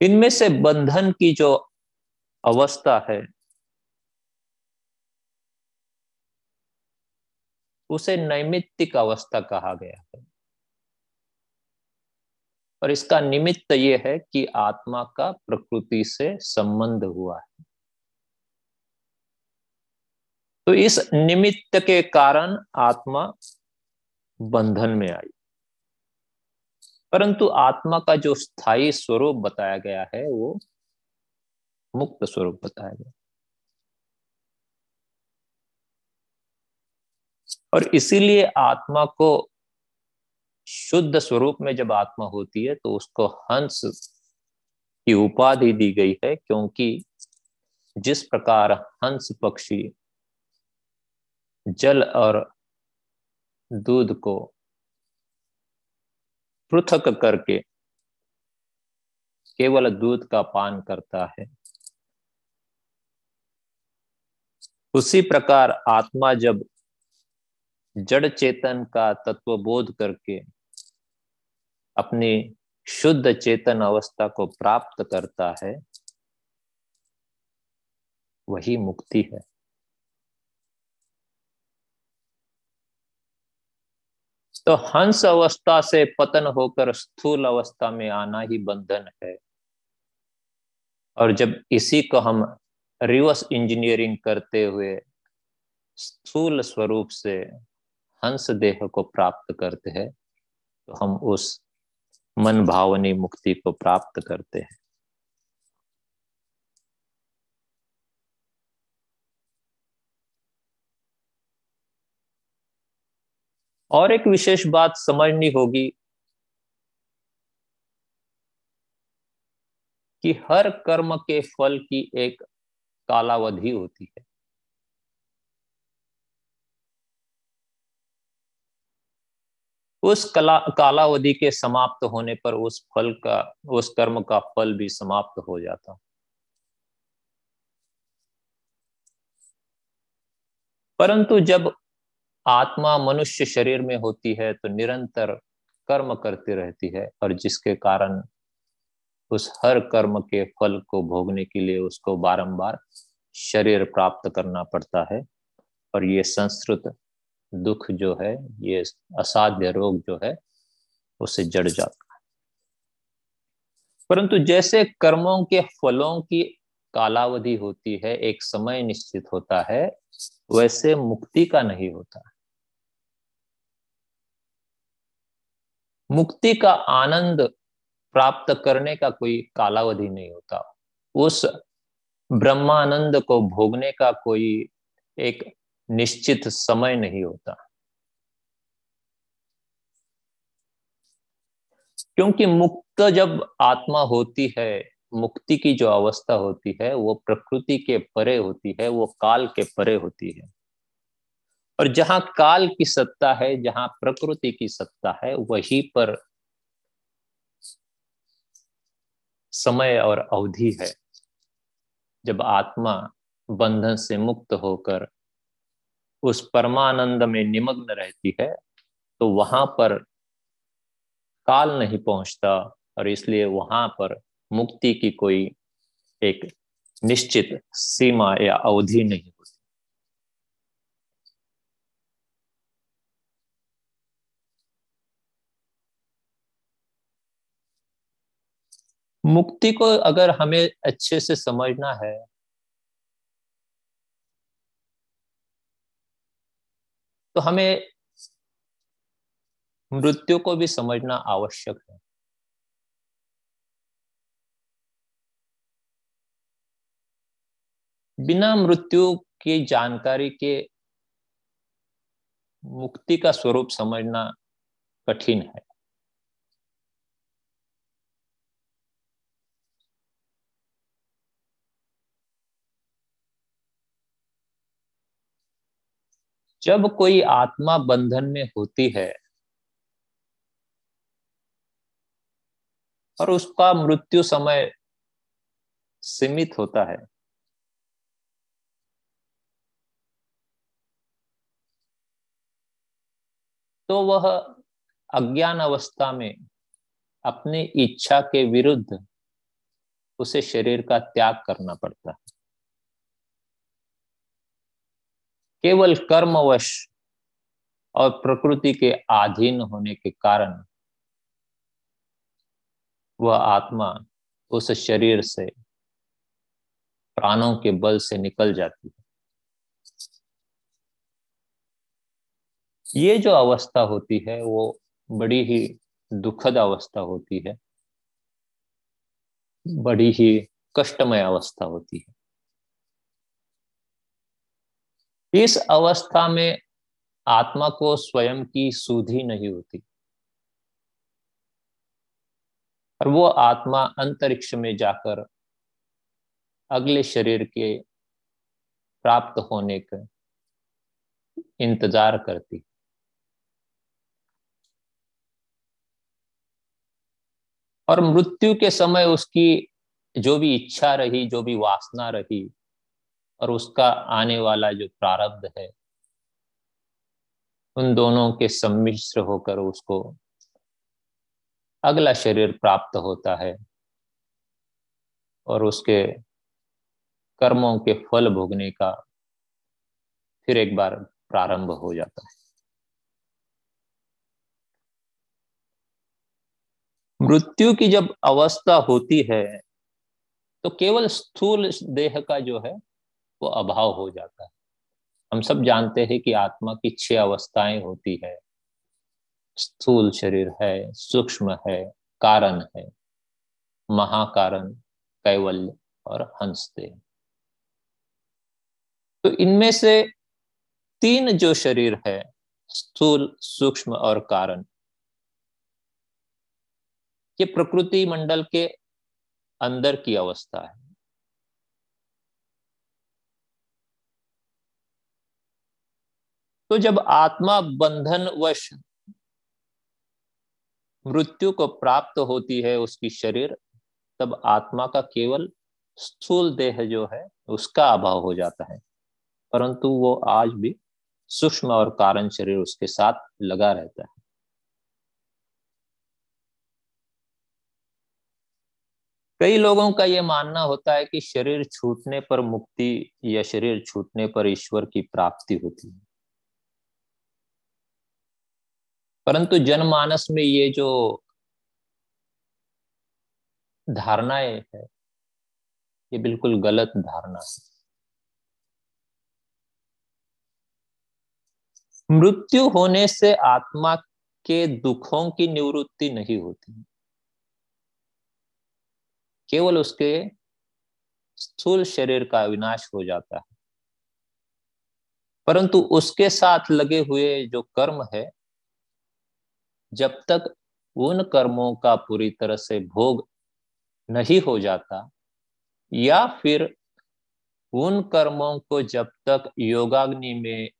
इनमें से बंधन की जो अवस्था है, उसे नैमित्तिक अवस्था कहा गया है। और इसका निमित्त यह है कि आत्मा का प्रकृति से संबंध हुआ है। तो इस निमित्त के कारण आत्मा बंधन में आई। परंतु आत्मा का जो स्थायी स्वरूप बताया गया है, वो मुक्त स्वरूप बताया गया। और इसीलिए आत्मा को शुद्ध स्वरूप में जब आत्मा होती है तो उसको हंस की उपाधि दी गई है, क्योंकि जिस प्रकार हंस पक्षी जल और दूध को पृथक करके केवल दूध का पान करता है। उसी प्रकार आत्मा जब जड़ चेतन का तत्व बोध करके अपनी शुद्ध चेतन अवस्था को प्राप्त करता है, वही मुक्ति है। तो हंस अवस्था से पतन होकर स्थूल अवस्था में आना ही बंधन है। और जब इसी को हम रिवर्स इंजीनियरिंग करते हुए स्थूल स्वरूप से हंस देह को प्राप्त करते हैं तो हम उस मन भावनी मुक्ति को प्राप्त करते हैं। और एक विशेष बात समझनी होगी कि हर कर्म के फल की एक कालावधि होती है। उस कला, कालावधि के समाप्त होने पर उस फल का, उस कर्म का फल भी समाप्त हो जाता। परंतु जब आत्मा मनुष्य शरीर में होती है तो निरंतर कर्म करती रहती है और जिसके कारण उस हर कर्म के फल को भोगने के लिए उसको बारंबार शरीर प्राप्त करना पड़ता है। और ये संस्कृत दुख जो है, ये असाध्य रोग जो है, उसे जड़ जाता है। परंतु जैसे कर्मों के फलों की कालावधि होती है, एक समय निश्चित होता है, वैसे मुक्ति का नहीं होता। मुक्ति का आनंद प्राप्त करने का कोई कालावधि नहीं होता। उस ब्रह्मानंद को भोगने का कोई एक निश्चित समय नहीं होता। क्योंकि मुक्त जब आत्मा होती है, मुक्ति की जो अवस्था होती है, वो प्रकृति के परे होती है, वो काल के परे होती है। और जहाँ काल की सत्ता है, जहाँ प्रकृति की सत्ता है, वहीं पर समय और अवधि है। जब आत्मा बंधन से मुक्त होकर उस परमानंद में निमग्न रहती है तो वहाँ पर काल नहीं पहुँचता और इसलिए वहाँ पर मुक्ति की कोई एक निश्चित सीमा या अवधि नहीं होती मुक्ति को अगर हमें अच्छे से समझना है तो हमें मृत्यु को भी समझना आवश्यक है। बिना मृत्यु की जानकारी के मुक्ति का स्वरूप समझना कठिन है। जब कोई आत्मा बंधन में होती है और उसका मृत्यु समय सीमित होता है तो वह अज्ञान अवस्था में अपनी इच्छा के विरुद्ध उसे शरीर का त्याग करना पड़ता है। केवल कर्मवश और प्रकृति के अधीन होने के कारण वह आत्मा उस शरीर से, प्राणों के बल से निकल जाती है। ये जो अवस्था होती है, वो बड़ी ही दुखद अवस्था होती है। बड़ी ही कष्टमय अवस्था होती है। इस अवस्था में आत्मा को स्वयं की सुधि नहीं होती। और वो आत्मा अंतरिक्ष में जाकर अगले शरीर के प्राप्त होने का इंतज़ार करती। और मृत्यु के समय उसकी जो भी इच्छा रही, जो भी वासना रही और उसका आने वाला जो प्रारब्ध है, उन दोनों के सम्मिश्र होकर उसको अगला शरीर प्राप्त होता है और उसके कर्मों के फल भोगने का फिर एक बार प्रारंभ हो जाता है। मृत्यु की जब अवस्था होती है तो केवल स्थूल देह का जो है वो अभाव हो जाता है। हम सब जानते हैं कि आत्मा की छह अवस्थाएँ होती है। स्थूल शरीर है, सूक्ष्म है, कारण है, महाकारण, कैवल्य और हँसते तो इनमें से तीन जो शरीर है, स्थूल, सूक्ष्म और कारण, ये प्रकृति मंडल के अंदर की अवस्था है। तो जब आत्मा बंधन वश मृत्यु को प्राप्त होती है उसकी शरीर, तब आत्मा का केवल स्थूल देह जो है, उसका अभाव हो जाता है। परंतु वो आज भी सूक्ष्म और कारण शरीर उसके साथ लगा रहता है। कई लोगों का यह मानना होता है कि शरीर छूटने पर मुक्ति या शरीर छूटने पर ईश्वर की प्राप्ति होती है। परंतु जनमानस में ये जो धारणाएँ है, ये बिल्कुल गलत धारणा है। मृत्यु होने से आत्मा के दुखों की निवृत्ति नहीं होती। केवल उसके स्थूल शरीर का विनाश हो जाता है। परंतु उसके साथ लगे हुए जो कर्म है जब तक उन कर्मों का पूरी तरह से भोग नहीं हो जाता, या फिर उन कर्मों को जब तक योगाग्नि में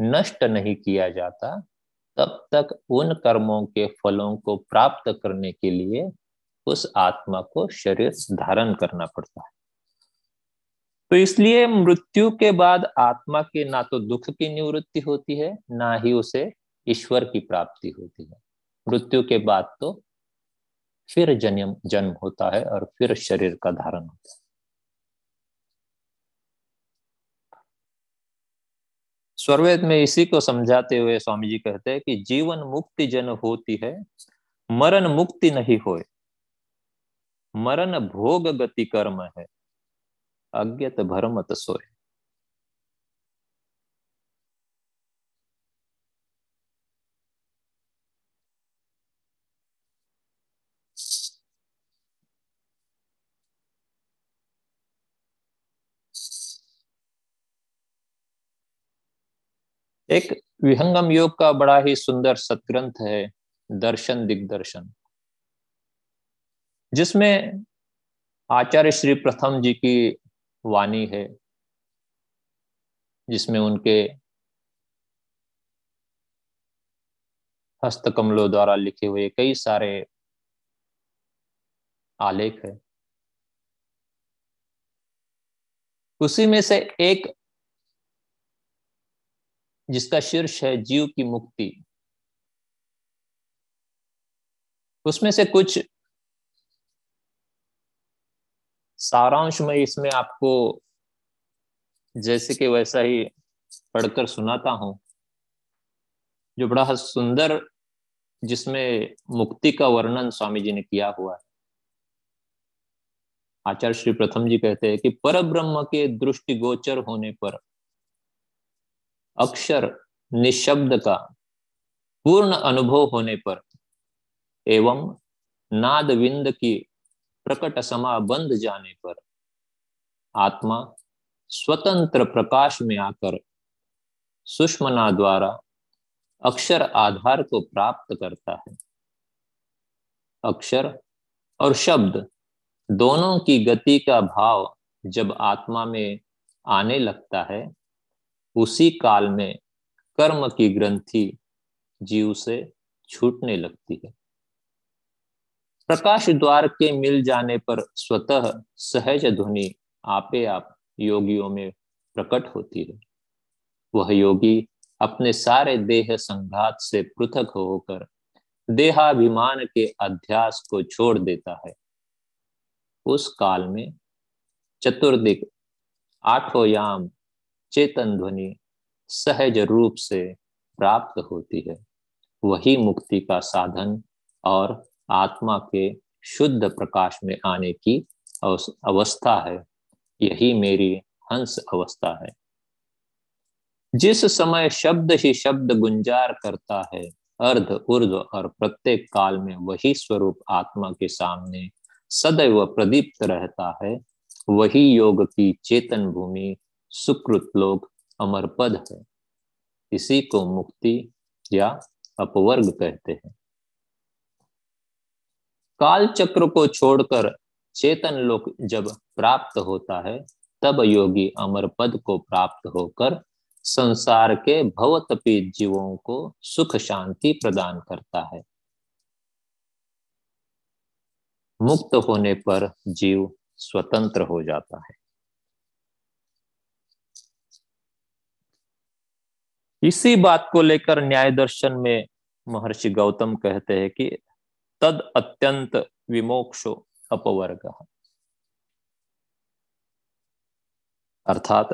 नष्ट नहीं किया जाता, तब तक उन कर्मों के फलों को प्राप्त करने के लिए उस आत्मा को शरीर धारण करना पड़ता है। तो इसलिए मृत्यु के बाद आत्मा के ना तो दुख की निवृत्ति होती है, ना ही उसे ईश्वर की प्राप्ति होती है। मृत्यु के बाद तो फिर जन्म जन्म होता है और फिर शरीर का धारण होता है। स्वर्वेद में इसी को समझाते हुए स्वामी जी कहते हैं कि जीवन मुक्ति जन होती है, मरण मुक्ति नहीं होए। मरण भोग गति कर्म है, अज्ञत भरमत सोए। एक विहंगम योग का बड़ा ही सुंदर सत्ग्रंथ है दर्शन दिग्दर्शन, जिसमें आचार्य श्री प्रथम जी की वाणी है, जिसमें उनके हस्तकमलों द्वारा लिखे हुए कई सारे आलेख है। उसी में से एक जिसका शीर्ष है जीव की मुक्ति। उसमें से कुछ सारांश में इसमें आपको जैसे कि वैसा ही पढ़कर सुनाता हूँ। जो बड़ा सुंदर जिसमें मुक्ति का वर्णन स्वामी जी ने किया हुआ है। आचार्य श्री प्रथम जी कहते हैं कि पर ब्रह्म के दृष्टि गोचर होने पर अक्षर निशब्द का पूर्ण अनुभव होने पर एवं नाद विंद की प्रकट समा बंध जाने पर आत्मा स्वतंत्र प्रकाश में आकर सुषमना द्वारा अक्षर आधार को प्राप्त करता है। अक्षर और शब्द दोनों की गति का भाव जब आत्मा में आने लगता है उसी काल में कर्म की ग्रंथि जीव से छूटने लगती है। प्रकाश द्वार के मिल जाने पर स्वतः सहज ध्वनि आपे आप योगियों में प्रकट होती है। वह योगी अपने सारे देह संघात से पृथक होकर देहाभिमान के अध्यास को छोड़ देता है। उस काल में चतुर्दिक आठों याम चेतन ध्वनि सहज रूप से प्राप्त होती है। वही मुक्ति का साधन और आत्मा के शुद्ध प्रकाश में आने की अवस्था है। यही मेरी हंस अवस्था है। जिस समय शब्द ही शब्द गुंजार करता है, अर्ध ऊर्ध और प्रत्येक काल में वही स्वरूप आत्मा के सामने सदैव प्रदीप्त रहता है, वही योग की चेतन भूमि सुकृत लोक अमर पद है। इसी को मुक्ति या अपवर्ग कहते हैं। काल चक्र को छोड़कर चेतन लोक जब प्राप्त होता है, तब योगी अमर पद को प्राप्त होकर संसार के भवतपी जीवों को सुख शांति प्रदान करता है। मुक्त होने पर जीव स्वतंत्र हो जाता है। इसी बात को लेकर न्याय दर्शन में महर्षि गौतम कहते हैं कि तद अत्यंत विमोक्षो अपवर्ग। अर्थात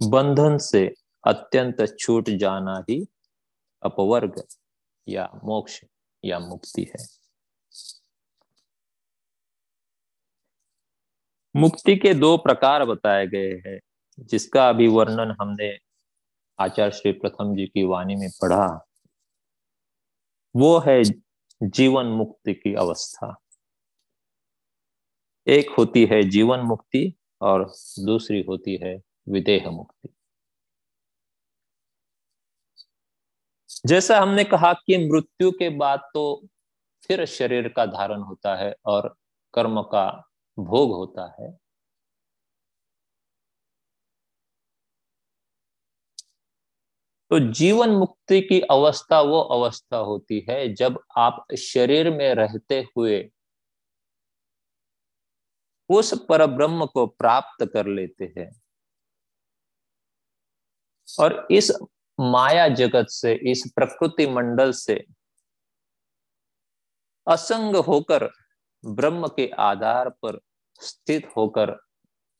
बंधन से अत्यंत छूट जाना ही अपवर्ग या मोक्ष या मुक्ति है। मुक्ति के दो प्रकार बताए गए हैं, जिसका अभी वर्णन हमने आचार्य श्री प्रथम जी की वाणी में पढ़ा, वो है जीवन मुक्ति की अवस्था। एक होती है जीवन मुक्ति और दूसरी होती है विदेह मुक्ति। जैसा हमने कहा कि मृत्यु के बाद तो फिर शरीर का धारण होता है और कर्म का भोग होता है तो जीवन मुक्ति की अवस्था वो अवस्था होती है जब आप शरीर में रहते हुए उस पर ब्रह्म को प्राप्त कर लेते हैं। और इस माया जगत से, इस प्रकृति मंडल से असंग होकर ब्रह्म के आधार पर स्थित होकर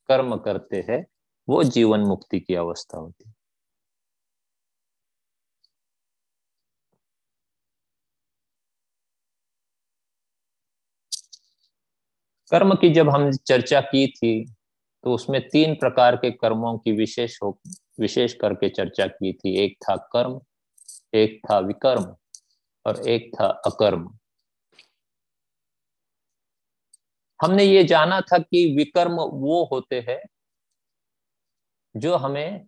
कर्म करते हैं, वो जीवन मुक्ति की अवस्था होती है। कर्म की जब हम चर्चा की थी तो उसमें तीन प्रकार के कर्मों की विशेष हो, विशेष करके चर्चा की थी। एक था कर्म, एक था विकर्म और एक था अकर्म। हमने ये जाना था कि विकर्म वो होते हैं जो हमें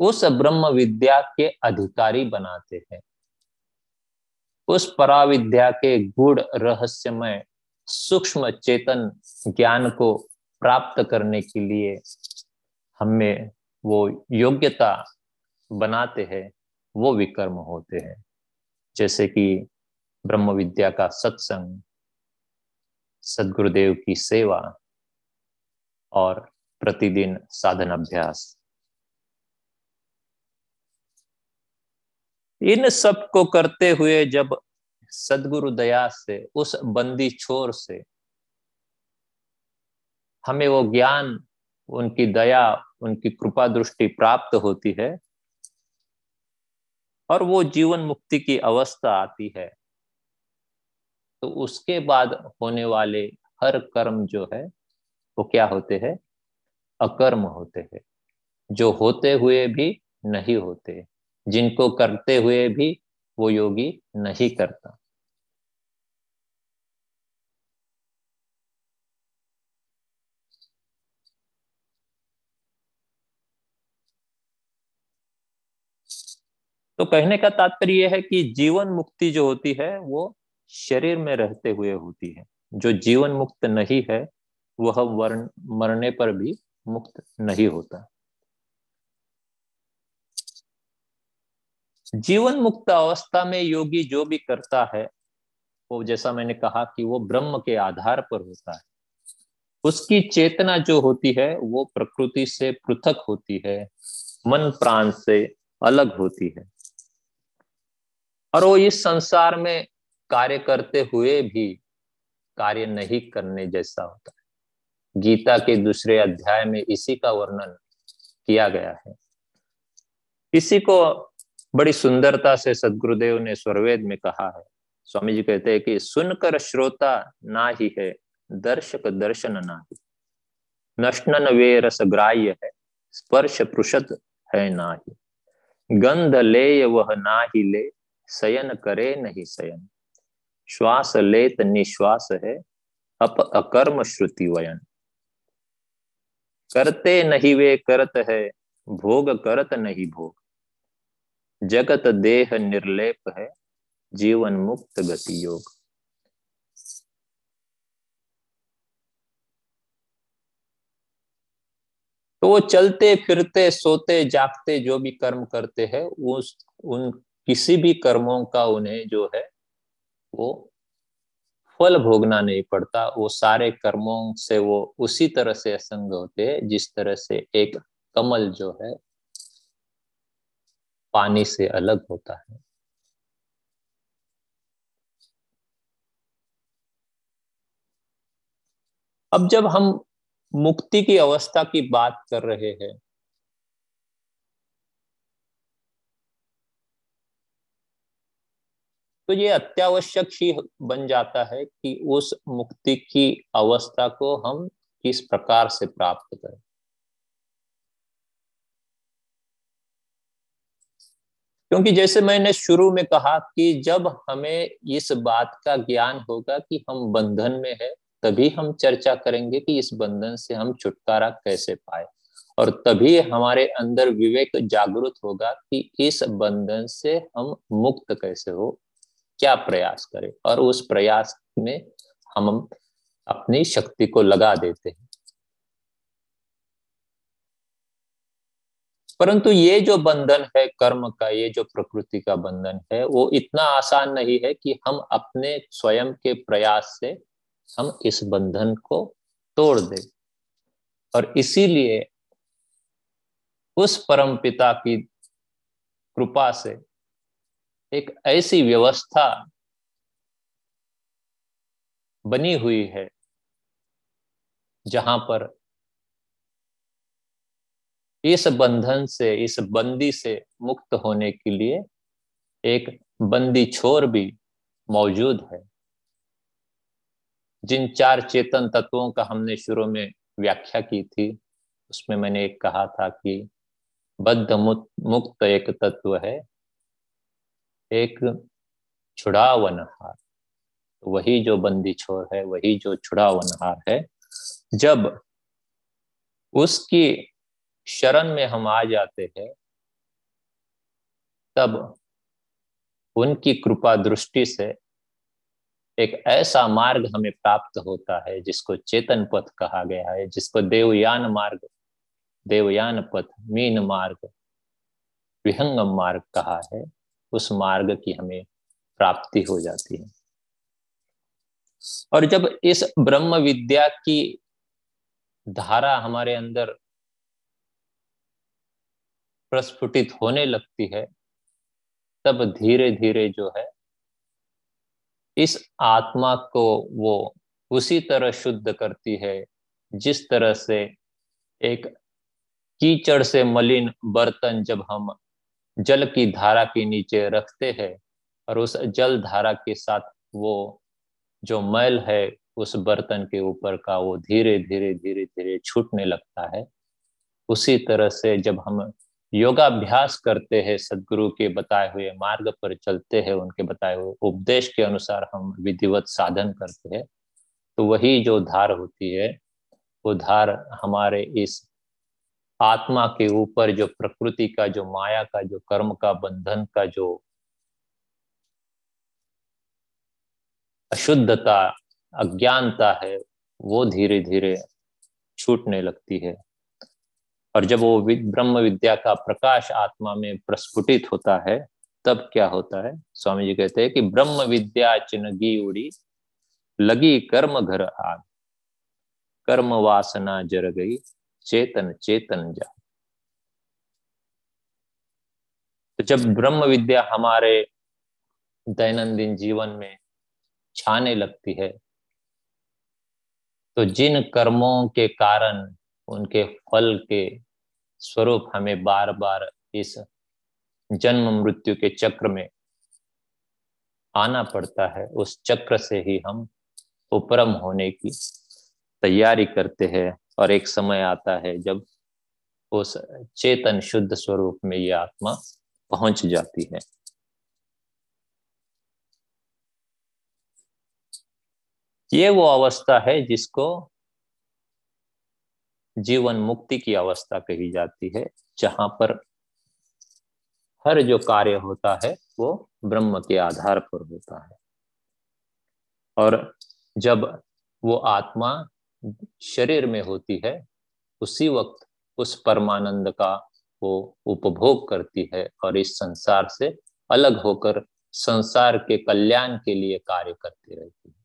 उस ब्रह्म विद्या के अधिकारी बनाते हैं। उस पराविद्या के गुड़ रहस्यमय सूक्ष्म चेतन ज्ञान को प्राप्त करने के लिए हमें वो योग्यता बनाते हैं, वो विकर्म होते हैं। जैसे कि ब्रह्म विद्या का सत्संग, सदगुरुदेव की सेवा और प्रतिदिन साधन अभ्यास इन सबको करते हुए जब सदगुरु दया से, उस बंदी छोर से हमें वो ज्ञान, उनकी दया, उनकी कृपा दृष्टि प्राप्त होती है और वो जीवन मुक्ति की अवस्था आती है। तो उसके बाद होने वाले हर कर्म जो है, वो क्या होते हैं? अकर्म होते हैं। जो होते हुए भी नहीं होते, जिनको करते हुए भी वो योगी नहीं करता। तो कहने का तात्पर्य यह है कि जीवन मुक्ति जो होती है, वो शरीर में रहते हुए होती है। जो जीवन मुक्त नहीं है, वह वर्ण, मरने पर भी मुक्त नहीं होता। जीवन मुक्त अवस्था में योगी जो भी करता है, वो जैसा मैंने कहा कि वो ब्रह्म के आधार पर होता है। उसकी चेतना जो होती है, वो प्रकृति से पृथक होती है, मन प्राण से अलग होती है। और वो इस संसार में कार्य करते हुए भी कार्य नहीं करने जैसा होता है। गीता के दूसरे अध्याय में इसी का वर्णन किया गया है। इसी को बड़ी सुंदरता से सदगुरुदेव ने स्वरवेद में कहा है। स्वामी जी कहते हैं कि सुनकर श्रोता ना ही है दर्शक दर्शन ना ही नष्टन वे रस ग्राह्य है, स्पर्श पृषद है ना ही गंध ले वह ना ही ले शयन करे नहीं शयन। श्वास लेत निश्वास है, अप अकर्म श्रुति वयन। करते नहीं वे करत है, भोग करत नहीं भोग। जगत देह निर्लेप है, जीवन मुक्त गति योग। तो वो चलते फिरते, सोते, जागते, जो भी कर्म करते हैं, उस, उन किसी भी कर्मों का उन्हें जो है, वो फल भोगना नहीं पड़ता। वो सारे कर्मों से वो उसी तरह से असंग होते हैं, जिस तरह से एक कमल जो है, पानी से अलग होता है। अब जब हम मुक्ति की अवस्था की बात कर रहे हैं तो ये अत्यावश्यक ही बन जाता है कि उस मुक्ति की अवस्था को हम किस प्रकार से प्राप्त करें। क्योंकि जैसे मैंने शुरू में कहा कि जब हमें इस बात का ज्ञान होगा कि हम बंधन में है, तभी हम चर्चा करेंगे कि इस बंधन से हम छुटकारा कैसे पाए। और तभी हमारे अंदर विवेक जागृत होगा कि इस बंधन से हम मुक्त कैसे हो। क्या प्रयास करें? और उस प्रयास में हम अपनी शक्ति को लगा देते हैं। परंतु ये जो बंधन है, कर्म का, ये जो प्रकृति का बंधन है, वो इतना आसान नहीं है कि हम अपने स्वयं के प्रयास से हम इस बंधन को तोड़ दें। और इसीलिए उस परम पिता की कृपा से एक ऐसी व्यवस्था बनी हुई है जहाँ पर इस बंधन से, इस बंदी से मुक्त होने के लिए एक बंदी छोर भी मौजूद है। जिन चार चेतन तत्वों का हमने शुरू में व्याख्या की थी, उसमें मैंने एक कहा था कि बद्ध मुक्त एक तत्व है। एक छुड़ावनहार वही जो बंदी छोर है, वही जो छुड़ावनहार है, जब उसकी शरण में हम आ जाते हैं, तब उनकी कृपा दृष्टि से एक ऐसा मार्ग हमें प्राप्त होता है, जिसको चेतन पथ कहा गया है, जिसको देवयान मार्ग, देवयान पथ, मीन मार्ग, विहंगम मार्ग कहा है। उस मार्ग की हमें प्राप्ति हो जाती है। और जब इस ब्रह्म विद्या की धारा हमारे अंदर प्रस्फुटित होने लगती है, तब धीरे धीरे जो है, इस आत्मा को वो उसी तरह शुद्ध करती है, जिस तरह से एक कीचड़ से मलिन बर्तन जब हम जल की धारा के नीचे रखते हैं और उस जल धारा के साथ वो जो मैल है उस बर्तन के ऊपर का वो धीरे धीरे धीरे धीरे छूटने लगता है। उसी तरह से जब हम योगाभ्यास करते हैं, सदगुरु के बताए हुए मार्ग पर चलते हैं, उनके बताए हुए उपदेश के अनुसार हम विधिवत साधन करते हैं तो वही जो धार होती है, वो धार हमारे इस आत्मा के ऊपर जो प्रकृति का, जो माया का, जो कर्म का, बंधन का, जो अशुद्धता, अज्ञानता है, वो धीरे धीरे छूटने लगती है। और जब वो ब्रह्म विद्या का प्रकाश आत्मा में प्रस्फुटित होता है, तब क्या होता है? स्वामी जी कहते हैं कि ब्रह्म विद्या चिन्हगी उड़ी, लगी कर्म घर आग। कर्म वासना जर गई चेतन चेतन जा तो जब ब्रह्म विद्या हमारे दैनंदिन जीवन में छाने लगती है तो जिन कर्मों के कारण, उनके फल के स्वरूप हमें बार बार इस जन्म मृत्यु के चक्र में आना पड़ता है, उस चक्र से ही हम उपरम होने की तैयारी करते हैं। और एक समय आता है जब उस चेतन शुद्ध स्वरूप में ये आत्मा पहुँच जाती है। ये वो अवस्था है जिसको जीवन मुक्ति की अवस्था कही जाती है, जहाँ पर हर जो कार्य होता है वो ब्रह्म के आधार पर होता है। और जब वो आत्मा शरीर में होती है, उसी वक्त उस परमानंद का वो उपभोग करती है और इस संसार से अलग होकर संसार के कल्याण के लिए कार्य करती रहती है।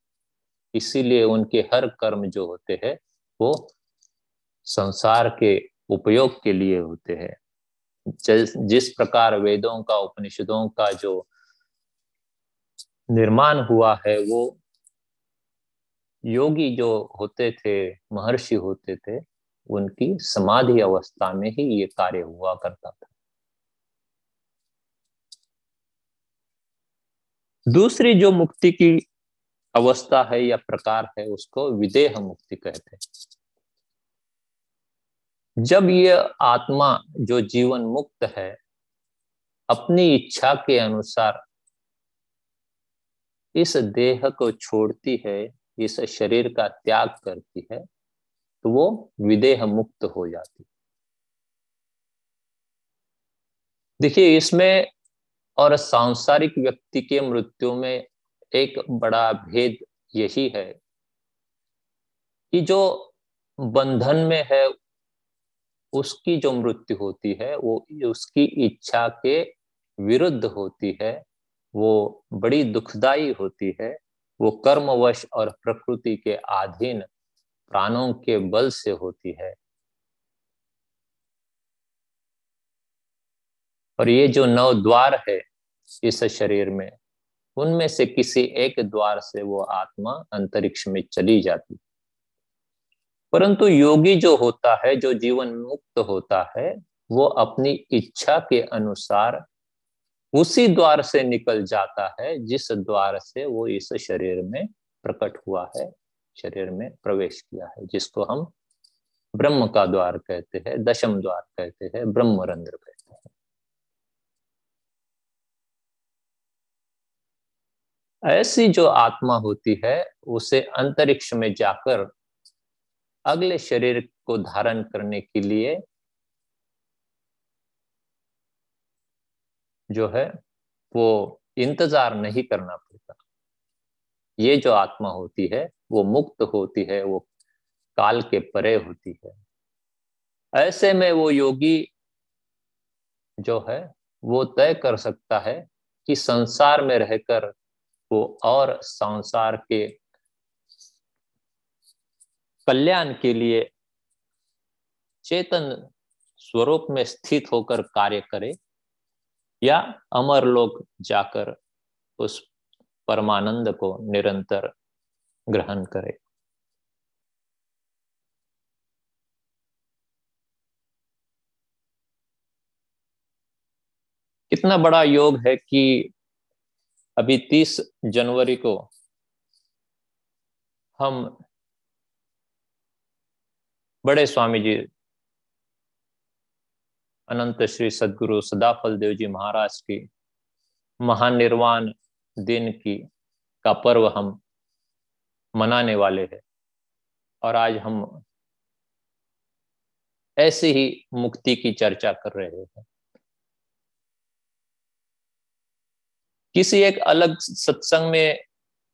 इसीलिए उनके हर कर्म जो होते हैं, वो संसार के उपयोग के लिए होते हैं। जिस प्रकार वेदों का, उपनिषदों का जो निर्माण हुआ है, वो योगी जो होते थे, महर्षि होते थे, उनकी समाधि अवस्था में ही ये कार्य हुआ करता था। दूसरी जो मुक्ति की अवस्था है या प्रकार है, उसको विदेह मुक्ति कहते हैं। जब ये आत्मा जो जीवन मुक्त है, अपनी इच्छा के अनुसार इस देह को छोड़ती है इस शरीर का त्याग करती है तो वो विदेह मुक्त हो जाती। देखिए, इसमें और सांसारिक व्यक्ति के मृत्यु में एक बड़ा भेद यही है कि जो बंधन में है, उसकी जो मृत्यु होती है, वो उसकी इच्छा के विरुद्ध होती है, वो बड़ी दुखदाई होती है वो कर्मवश और प्रकृति के अधीन प्राणों के बल से होती है। और ये जो नौ द्वार है इस शरीर में, उनमें से किसी एक द्वार से वो आत्मा अंतरिक्ष में चली जाती। परंतु योगी जो होता है, जो जीवन मुक्त होता है, वो अपनी इच्छा के अनुसार उसी द्वार से निकल जाता है, जिस द्वार से वो इस शरीर में प्रकट हुआ है, शरीर में प्रवेश किया है, जिसको हम ब्रह्म का द्वार कहते हैं, दशम द्वार कहते हैं, ब्रह्मरंध्र कहते हैं। ऐसी जो आत्मा होती है, उसे अंतरिक्ष में जाकर अगले शरीर को धारण करने के लिए जो है, वो इंतज़ार नहीं करना पड़ता। ये जो आत्मा होती है, वो मुक्त होती है, वो काल के परे होती है। ऐसे में वो योगी जो है, वो तय कर सकता है कि संसार में रहकर वो और संसार के कल्याण के लिए चेतन स्वरूप में स्थित होकर कार्य करे। या अमर लोक जाकर उस परमानंद को निरंतर ग्रहण करे। कितना बड़ा योग है कि अभी तीस जनवरी को हम बड़े स्वामी जी अनंत श्री सदगुरु सदाफल देव जी महाराज की महानिर्वाण दिन की का पर्व हम मनाने वाले हैं। और आज हम ऐसे ही मुक्ति की चर्चा कर रहे हैं। किसी एक अलग सत्संग में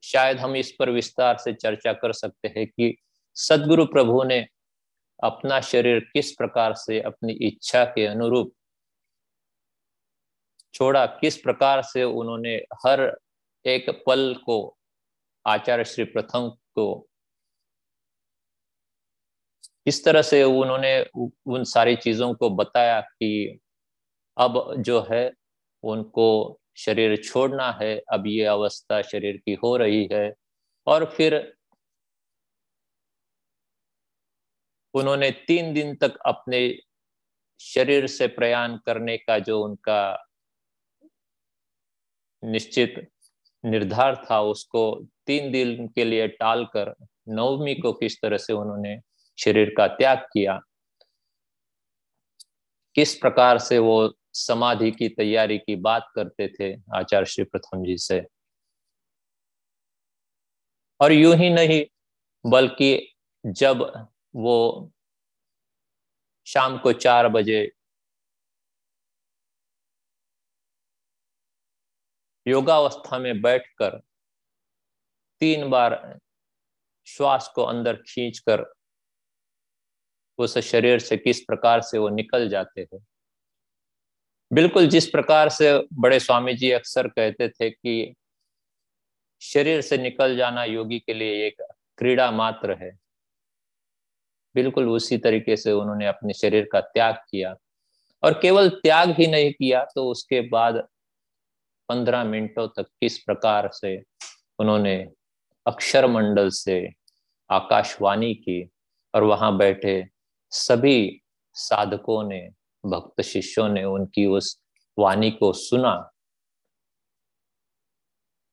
शायद हम इस पर विस्तार से चर्चा कर सकते हैं कि सदगुरु प्रभु ने अपना शरीर किस प्रकार से अपनी इच्छा के अनुरूप छोड़ा, किस प्रकार से उन्होंने हर एक पल को, आचार्य श्री प्रथम को इस तरह से उन्होंने उन सारी चीज़ों को बताया कि अब जो है उनको शरीर छोड़ना है, अब ये अवस्था शरीर की हो रही है, और फिर उन्होंने तीन दिन तक अपने शरीर से प्रयाण करने का जो उनका निश्चित निर्धार था, उसको तीन दिन के लिए टालकर नवमी को किस तरह से उन्होंने शरीर का त्याग किया, किस प्रकार से वो समाधि की तैयारी की बात करते थे आचार्य श्री प्रथम जी से। और यूँ ही नहीं, बल्कि जब वो शाम को चार बजे योगावस्था में बैठकर तीन बार श्वास को अंदर खींचकर उस शरीर से किस प्रकार से वो निकल जाते हैं बिल्कुल जिस प्रकार से बड़े स्वामी जी अक्सर कहते थे कि शरीर से निकल जाना योगी के लिए एक क्रीड़ा मात्र है। बिल्कुल उसी तरीके से उन्होंने अपने शरीर का त्याग किया। और केवल त्याग ही नहीं किया तो उसके बाद पंद्रह मिनटों तक किस प्रकार से उन्होंने अक्षर मंडल से आकाशवाणी की और वहाँ बैठे सभी साधकों ने, भक्त शिष्यों ने उनकी उस वाणी को सुना।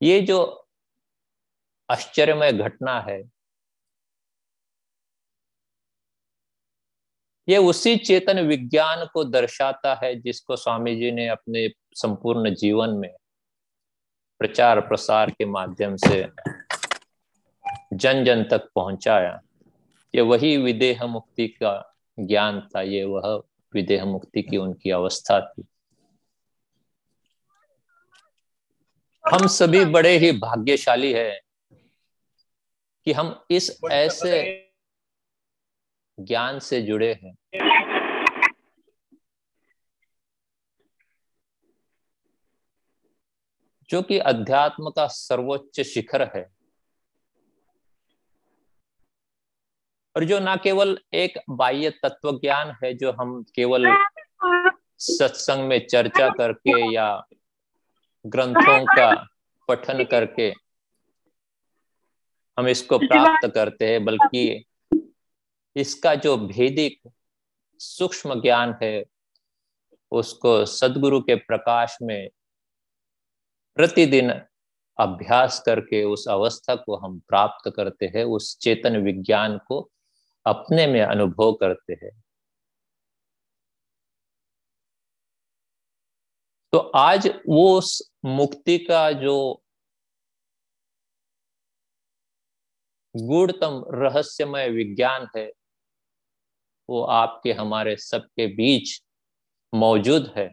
ये जो आश्चर्यमय घटना है ये उसी चेतन विज्ञान को दर्शाता है जिसको स्वामी जी ने अपने संपूर्ण जीवन में प्रचार प्रसार के माध्यम से जन जन तक पहुँचाया। ये वही विदेह मुक्ति का ज्ञान था ये वह विदेह मुक्ति की उनकी अवस्था थी। हम सभी बड़े ही भाग्यशाली है कि हम इस ऐसे ज्ञान से जुड़े हैं। जो कि अध्यात्म का सर्वोच्च शिखर है। और जो ना केवल एक बाह्य तत्व ज्ञान है, जो हम केवल सत्संग में चर्चा करके या ग्रंथों का पठन करके हम इसको प्राप्त करते हैं, बल्कि इसका जो भेदिक सूक्ष्म ज्ञान है, उसको सदगुरु के प्रकाश में प्रतिदिन अभ्यास करके उस अवस्था को हम प्राप्त करते हैं, उस चेतन विज्ञान को अपने में अनुभव करते हैं। तो आज वो उस मुक्ति का जो गुणतम रहस्यमय विज्ञान है वो आपके, हमारे सबके बीच मौजूद है।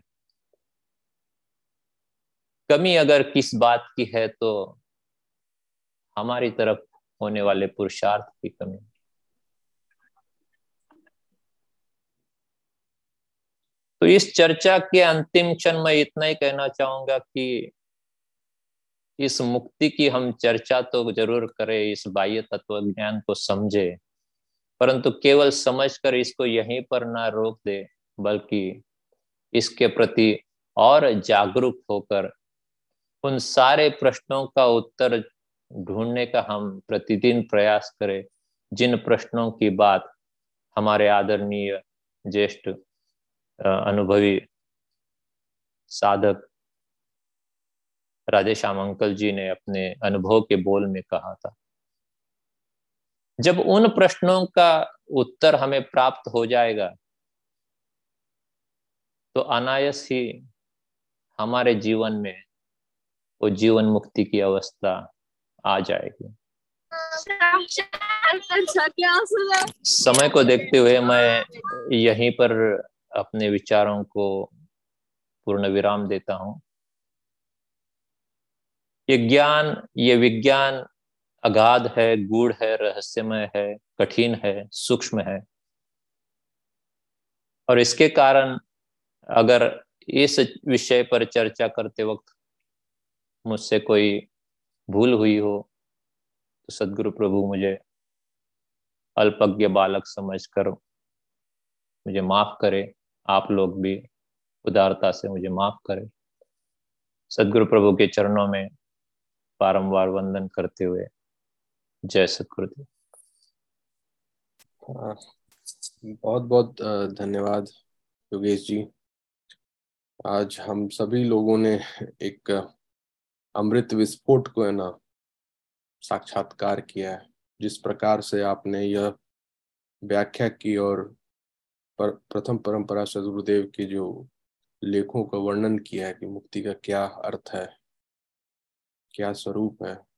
कमी अगर किस बात की है तो हमारी तरफ़ होने वाले पुरुषार्थ की कमी। तो इस चर्चा के अंतिम क्षण में इतना ही कहना चाहूँगा कि इस मुक्ति की हम चर्चा तो ज़रूर करें, इस बाह्य तत्व ज्ञान को समझे। परंतु केवल समझकर इसको यहीं पर ना रोक दे, बल्कि इसके प्रति और जागरूक होकर उन सारे प्रश्नों का उत्तर ढूँढने का हम प्रतिदिन प्रयास करें, जिन प्रश्नों की बात हमारे आदरणीय ज्येष्ठ अनुभवी साधक राधेश्याम अंकल जी ने अपने अनुभव के बोल में कहा था। जब उन प्रश्नों का उत्तर हमें प्राप्त हो जाएगा तो अनायस ही हमारे जीवन में वो जीवन मुक्ति की अवस्था आ जाएगी। समय को देखते हुए मैं यहीं पर अपने विचारों को पूर्ण विराम देता हूँ। ये ज्ञान, ये विज्ञान अगाध है, गूढ़ है, रहस्यमय है, कठिन है, सूक्ष्म है। और इसके कारण अगर इस विषय पर चर्चा करते वक्त मुझसे कोई भूल हुई हो तो सदगुरु प्रभु मुझे अल्पज्ञ बालक समझकर मुझे माफ़ करे। आप लोग भी उदारता से मुझे माफ़ करें। सदगुरु प्रभु के चरणों में बारंबार वंदन करते हुए जय सदगुरुदेव हाँ, बहुत बहुत धन्यवाद योगेश जी। आज हम सभी लोगों ने एक अमृत विस्फोट को है ना साक्षात्कार किया है। जिस प्रकार से आपने यह व्याख्या की और पर प्रथम परंपरा सदगुरुदेव के जो लेखों का वर्णन किया है कि मुक्ति का क्या अर्थ है क्या स्वरूप है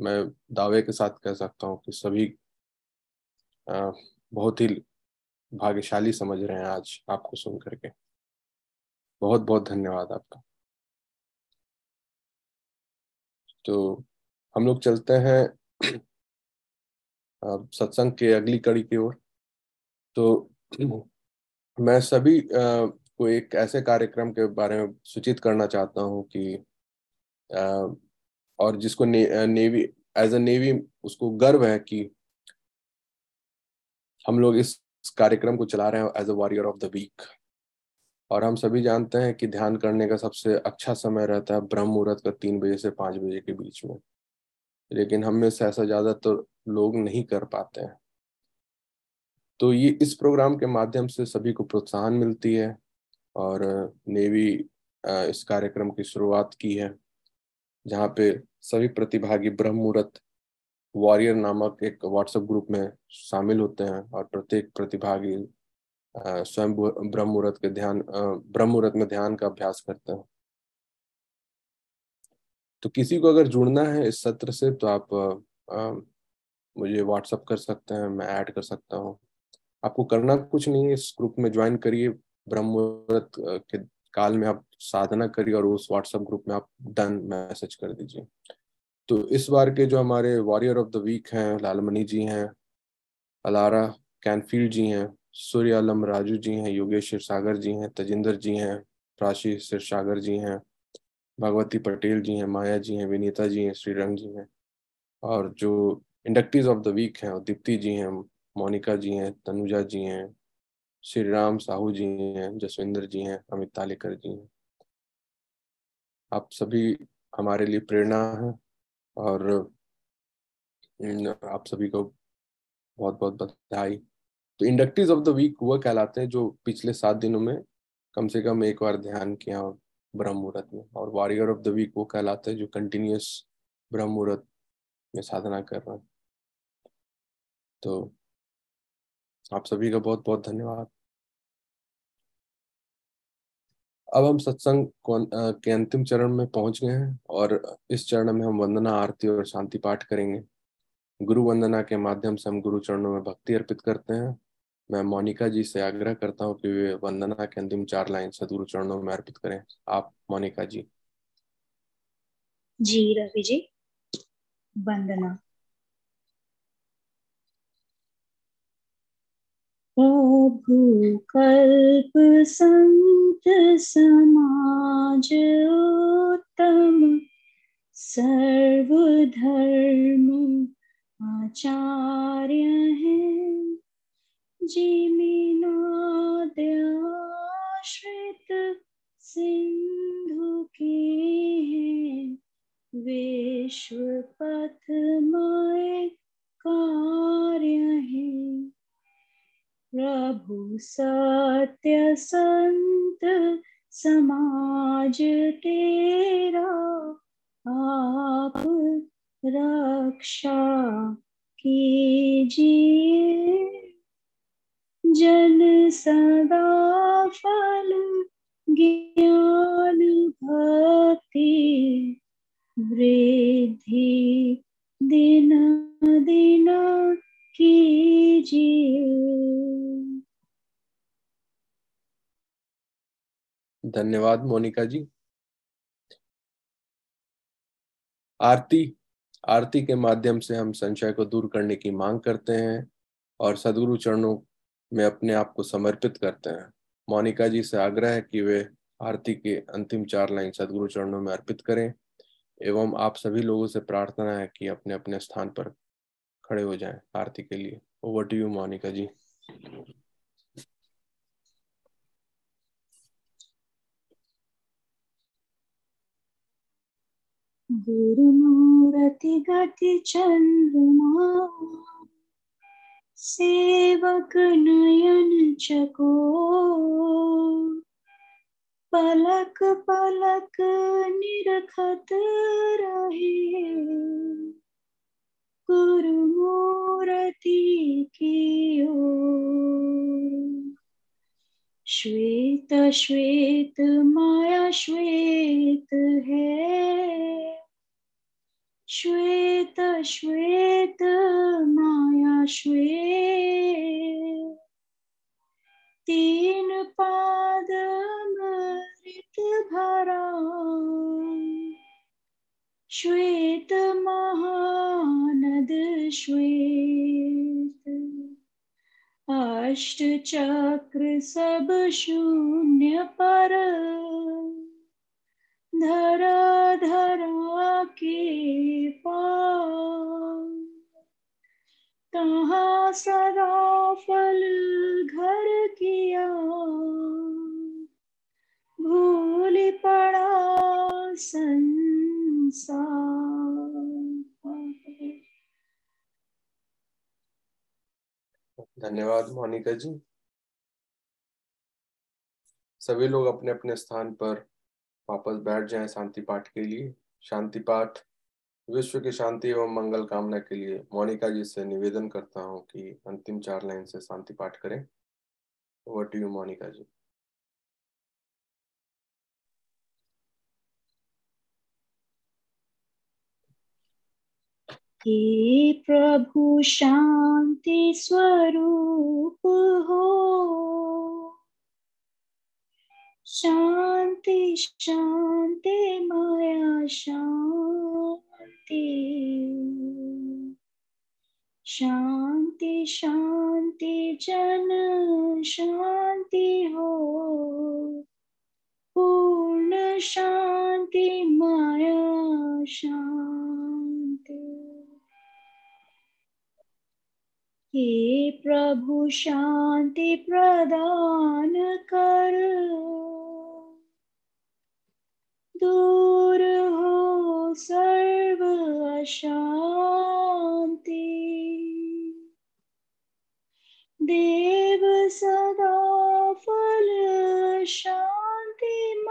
मैं दावे के साथ कह सकता हूँ कि सभी बहुत ही भाग्यशाली समझ रहे हैं आज आपको सुन करके। बहुत बहुत धन्यवाद आपका। तो हम लोग चलते हैं सत्संग के अगली कड़ी की ओर। तो मैं सभी को एक ऐसे कार्यक्रम के बारे में सूचित करना चाहता हूँ कि और जिसको ने, नेवी एज अ नेवी उसको गर्व है कि हम लोग इस कार्यक्रम को चला रहे हैं as a warrior of the week और हम सभी जानते हैं कि ध्यान करने का सबसे अच्छा समय रहता है ब्रह्म मुहूर्त का तीन बजे से पाँच बजे के बीच में। लेकिन हम में से ऐसा ज़्यादा तो लोग नहीं कर पाते हैं। तो ये इस प्रोग्राम के माध्यम से सभी को प्रोत्साहन मिलती है और नेवी इस कार्यक्रम की शुरुआत की है जहाँ पे सभी प्रतिभागी ब्रह्म मुहूर्त वॉरियर नामक एक व्हाट्सएप ग्रुप में शामिल होते हैं और प्रत्येक प्रतिभागी स्वयं ब्रह्म मुहूर्त के ध्यान ब्रह्म मुहूर्त में ध्यान का अभ्यास करते हैं। तो किसी को अगर जुड़ना है इस सत्र से तो आप आ, मुझे व्हाट्सअप कर सकते हैं मैं ऐड कर सकता हूँ। आपको करना कुछ नहीं है इस ग्रुप में ज्वाइन करिए। ब्रह्म मुहूर्त के काल में आप साधना करिए और उस व्हाट्सएप ग्रुप में आप डन मैसेज कर दीजिए तो इस बार के जो हमारे वॉरियर ऑफ़ द वीक हैं लालमणि जी हैं अलारा कैनफील्ड जी हैं सूर्य आलम राजू जी हैं योगेश सागर जी हैं तजिंदर जी हैं प्राशी सिरसागर जी हैं भगवती पटेल जी हैं माया जी हैं विनीता जी हैं श्रीरंग जी हैं और जो इंडक्टीज ऑफ़ द वीक हैं दीप्ति जी हैं मोनिका जी हैं तनुजा जी हैं श्री राम साहू जी हैं जसविंदर जी हैं अमित तालेकर जी हैं आप सभी हमारे लिए प्रेरणा है और आप सभी को बहुत बहुत बधाई। तो इंडक्टिव ऑफ़ द वीक वह कहलाते हैं जो पिछले सात दिनों में कम से कम एक बार ध्यान किया ब्रह्म मुहूर्त में। और वॉरियर ऑफ़ द वीक वो कहलाते हैं जो कंटिन्यूस ब्रह्म मुहूर्त में साधना कर रहे हैं। तो आप सभी का बहुत बहुत धन्यवाद। अब हम सत्संग के अंतिम चरण में पहुँच गए हैं और इस चरण में हम वंदना, आरती और शांति पाठ करेंगे। गुरु वंदना के माध्यम से हम गुरु चरणों में भक्ति अर्पित करते हैं। मैं मोनिका जी से आग्रह करता हूँ कि वे वंदना के अंतिम चार लाइन सदगुरु चरणों में अर्पित करें। आप मोनिका जी। जी, रवि जी। वंदना। प्रभु कल्प संत समाज उत्तम। सर्वधर्म आचार्य है। जिमिनाद्याश्रित सिंधु के हैं। विश्व पथमय कार्य है। प्रभु सत्य संत, समाज तेरा, आप रक्षा कीजिए। जन सदा फल, ज्ञान भक्ति, वृद्धि दिन दिन कीजिए। धन्यवाद, मोनिका जी। आरती आरती के माध्यम से हम संशय को दूर करने की मांग करते हैं और सदगुरु चरणों में अपने आप को समर्पित करते हैं। मोनिका जी से आग्रह है कि वे आरती के अंतिम चार लाइन सदगुरु चरणों में अर्पित करें एवं आप सभी लोगों से प्रार्थना है कि अपने अपने स्थान पर खड़े हो जाएँ आरती के लिए। Over to you Monica ji. Gurumurthy गति चंद्रमा सेवक नयन चको पलक पलक निरखत रहे गुरुमूर्ति की ओर। श्वेत श्वेत, माया श्वेत है। श्वेत श्वेत माया श्वेत। तीन पाद मृत भरा श्वेत महानद श्वेत। अष्ट चक्र सब शून्य पर। धरा धरा के पार कहाँ सदा फल घर किया? भूल पड़ा संसार। धन्यवाद मोनिका जी। सभी लोग अपने अपने स्थान पर वापस बैठ जाएँ शांति पाठ के लिए। शांति पाठ, विश्व की शांति एवं मंगल कामना के लिए मोनिका जी से निवेदन करता हूँ कि अंतिम चार लाइन से शांति पाठ करें। Over to you Monica ji. हे प्रभु शांति स्वरूप हो शांति शांति, माया शांति। शांति शांति, जन शांति हो। पूर्ण शांति, माया शांति। हे प्रभु शांति प्रदान कर। दूर हो सर्व अशांति। देव सदा फल शांति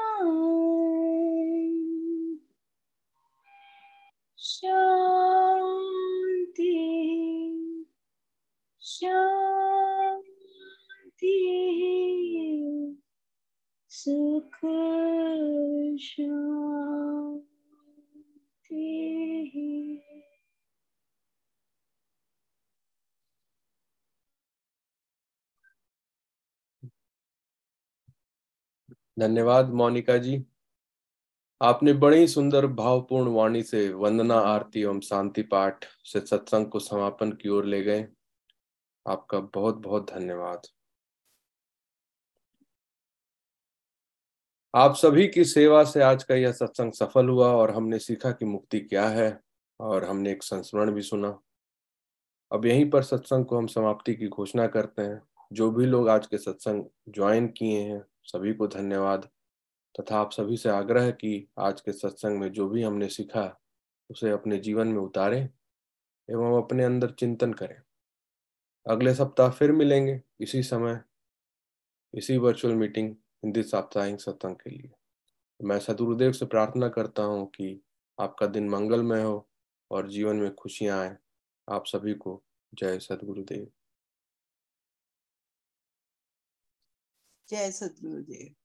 शांति शांति। धन्यवाद, मोनिका जी। आपने बड़ी सुंदर, भावपूर्ण वाणी से वंदना, आरती एवं शांति पाठ से सत्संग को समापन की ओर ले गए। आपका बहुत बहुत धन्यवाद। आप सभी की सेवा से आज का यह सत्संग सफल हुआ और हमने सीखा कि मुक्ति क्या है और हमने एक संस्मरण भी सुना। अब यहीं पर सत्संग को हम समाप्ति की घोषणा करते हैं। जो भी लोग आज के सत्संग ज्वाइन किए हैं, सभी को धन्यवाद। तथा आप सभी से आग्रह कि आज के सत्संग में जो भी हमने सीखा, उसे अपने जीवन में उतारें एवं अपने अंदर चिंतन करें। अगले सप्ताह फिर मिलेंगे इसी समय, इसी वर्चुअल मीटिंग हिंदी साप्ताहिक सत्संग के लिए। मैं सदगुरुदेव से प्रार्थना करता हूँ कि आपका दिन मंगलमय हो और जीवन में खुशियाँ आए। आप सभी को जय सदगुरुदेव। जय सतगुरुदेव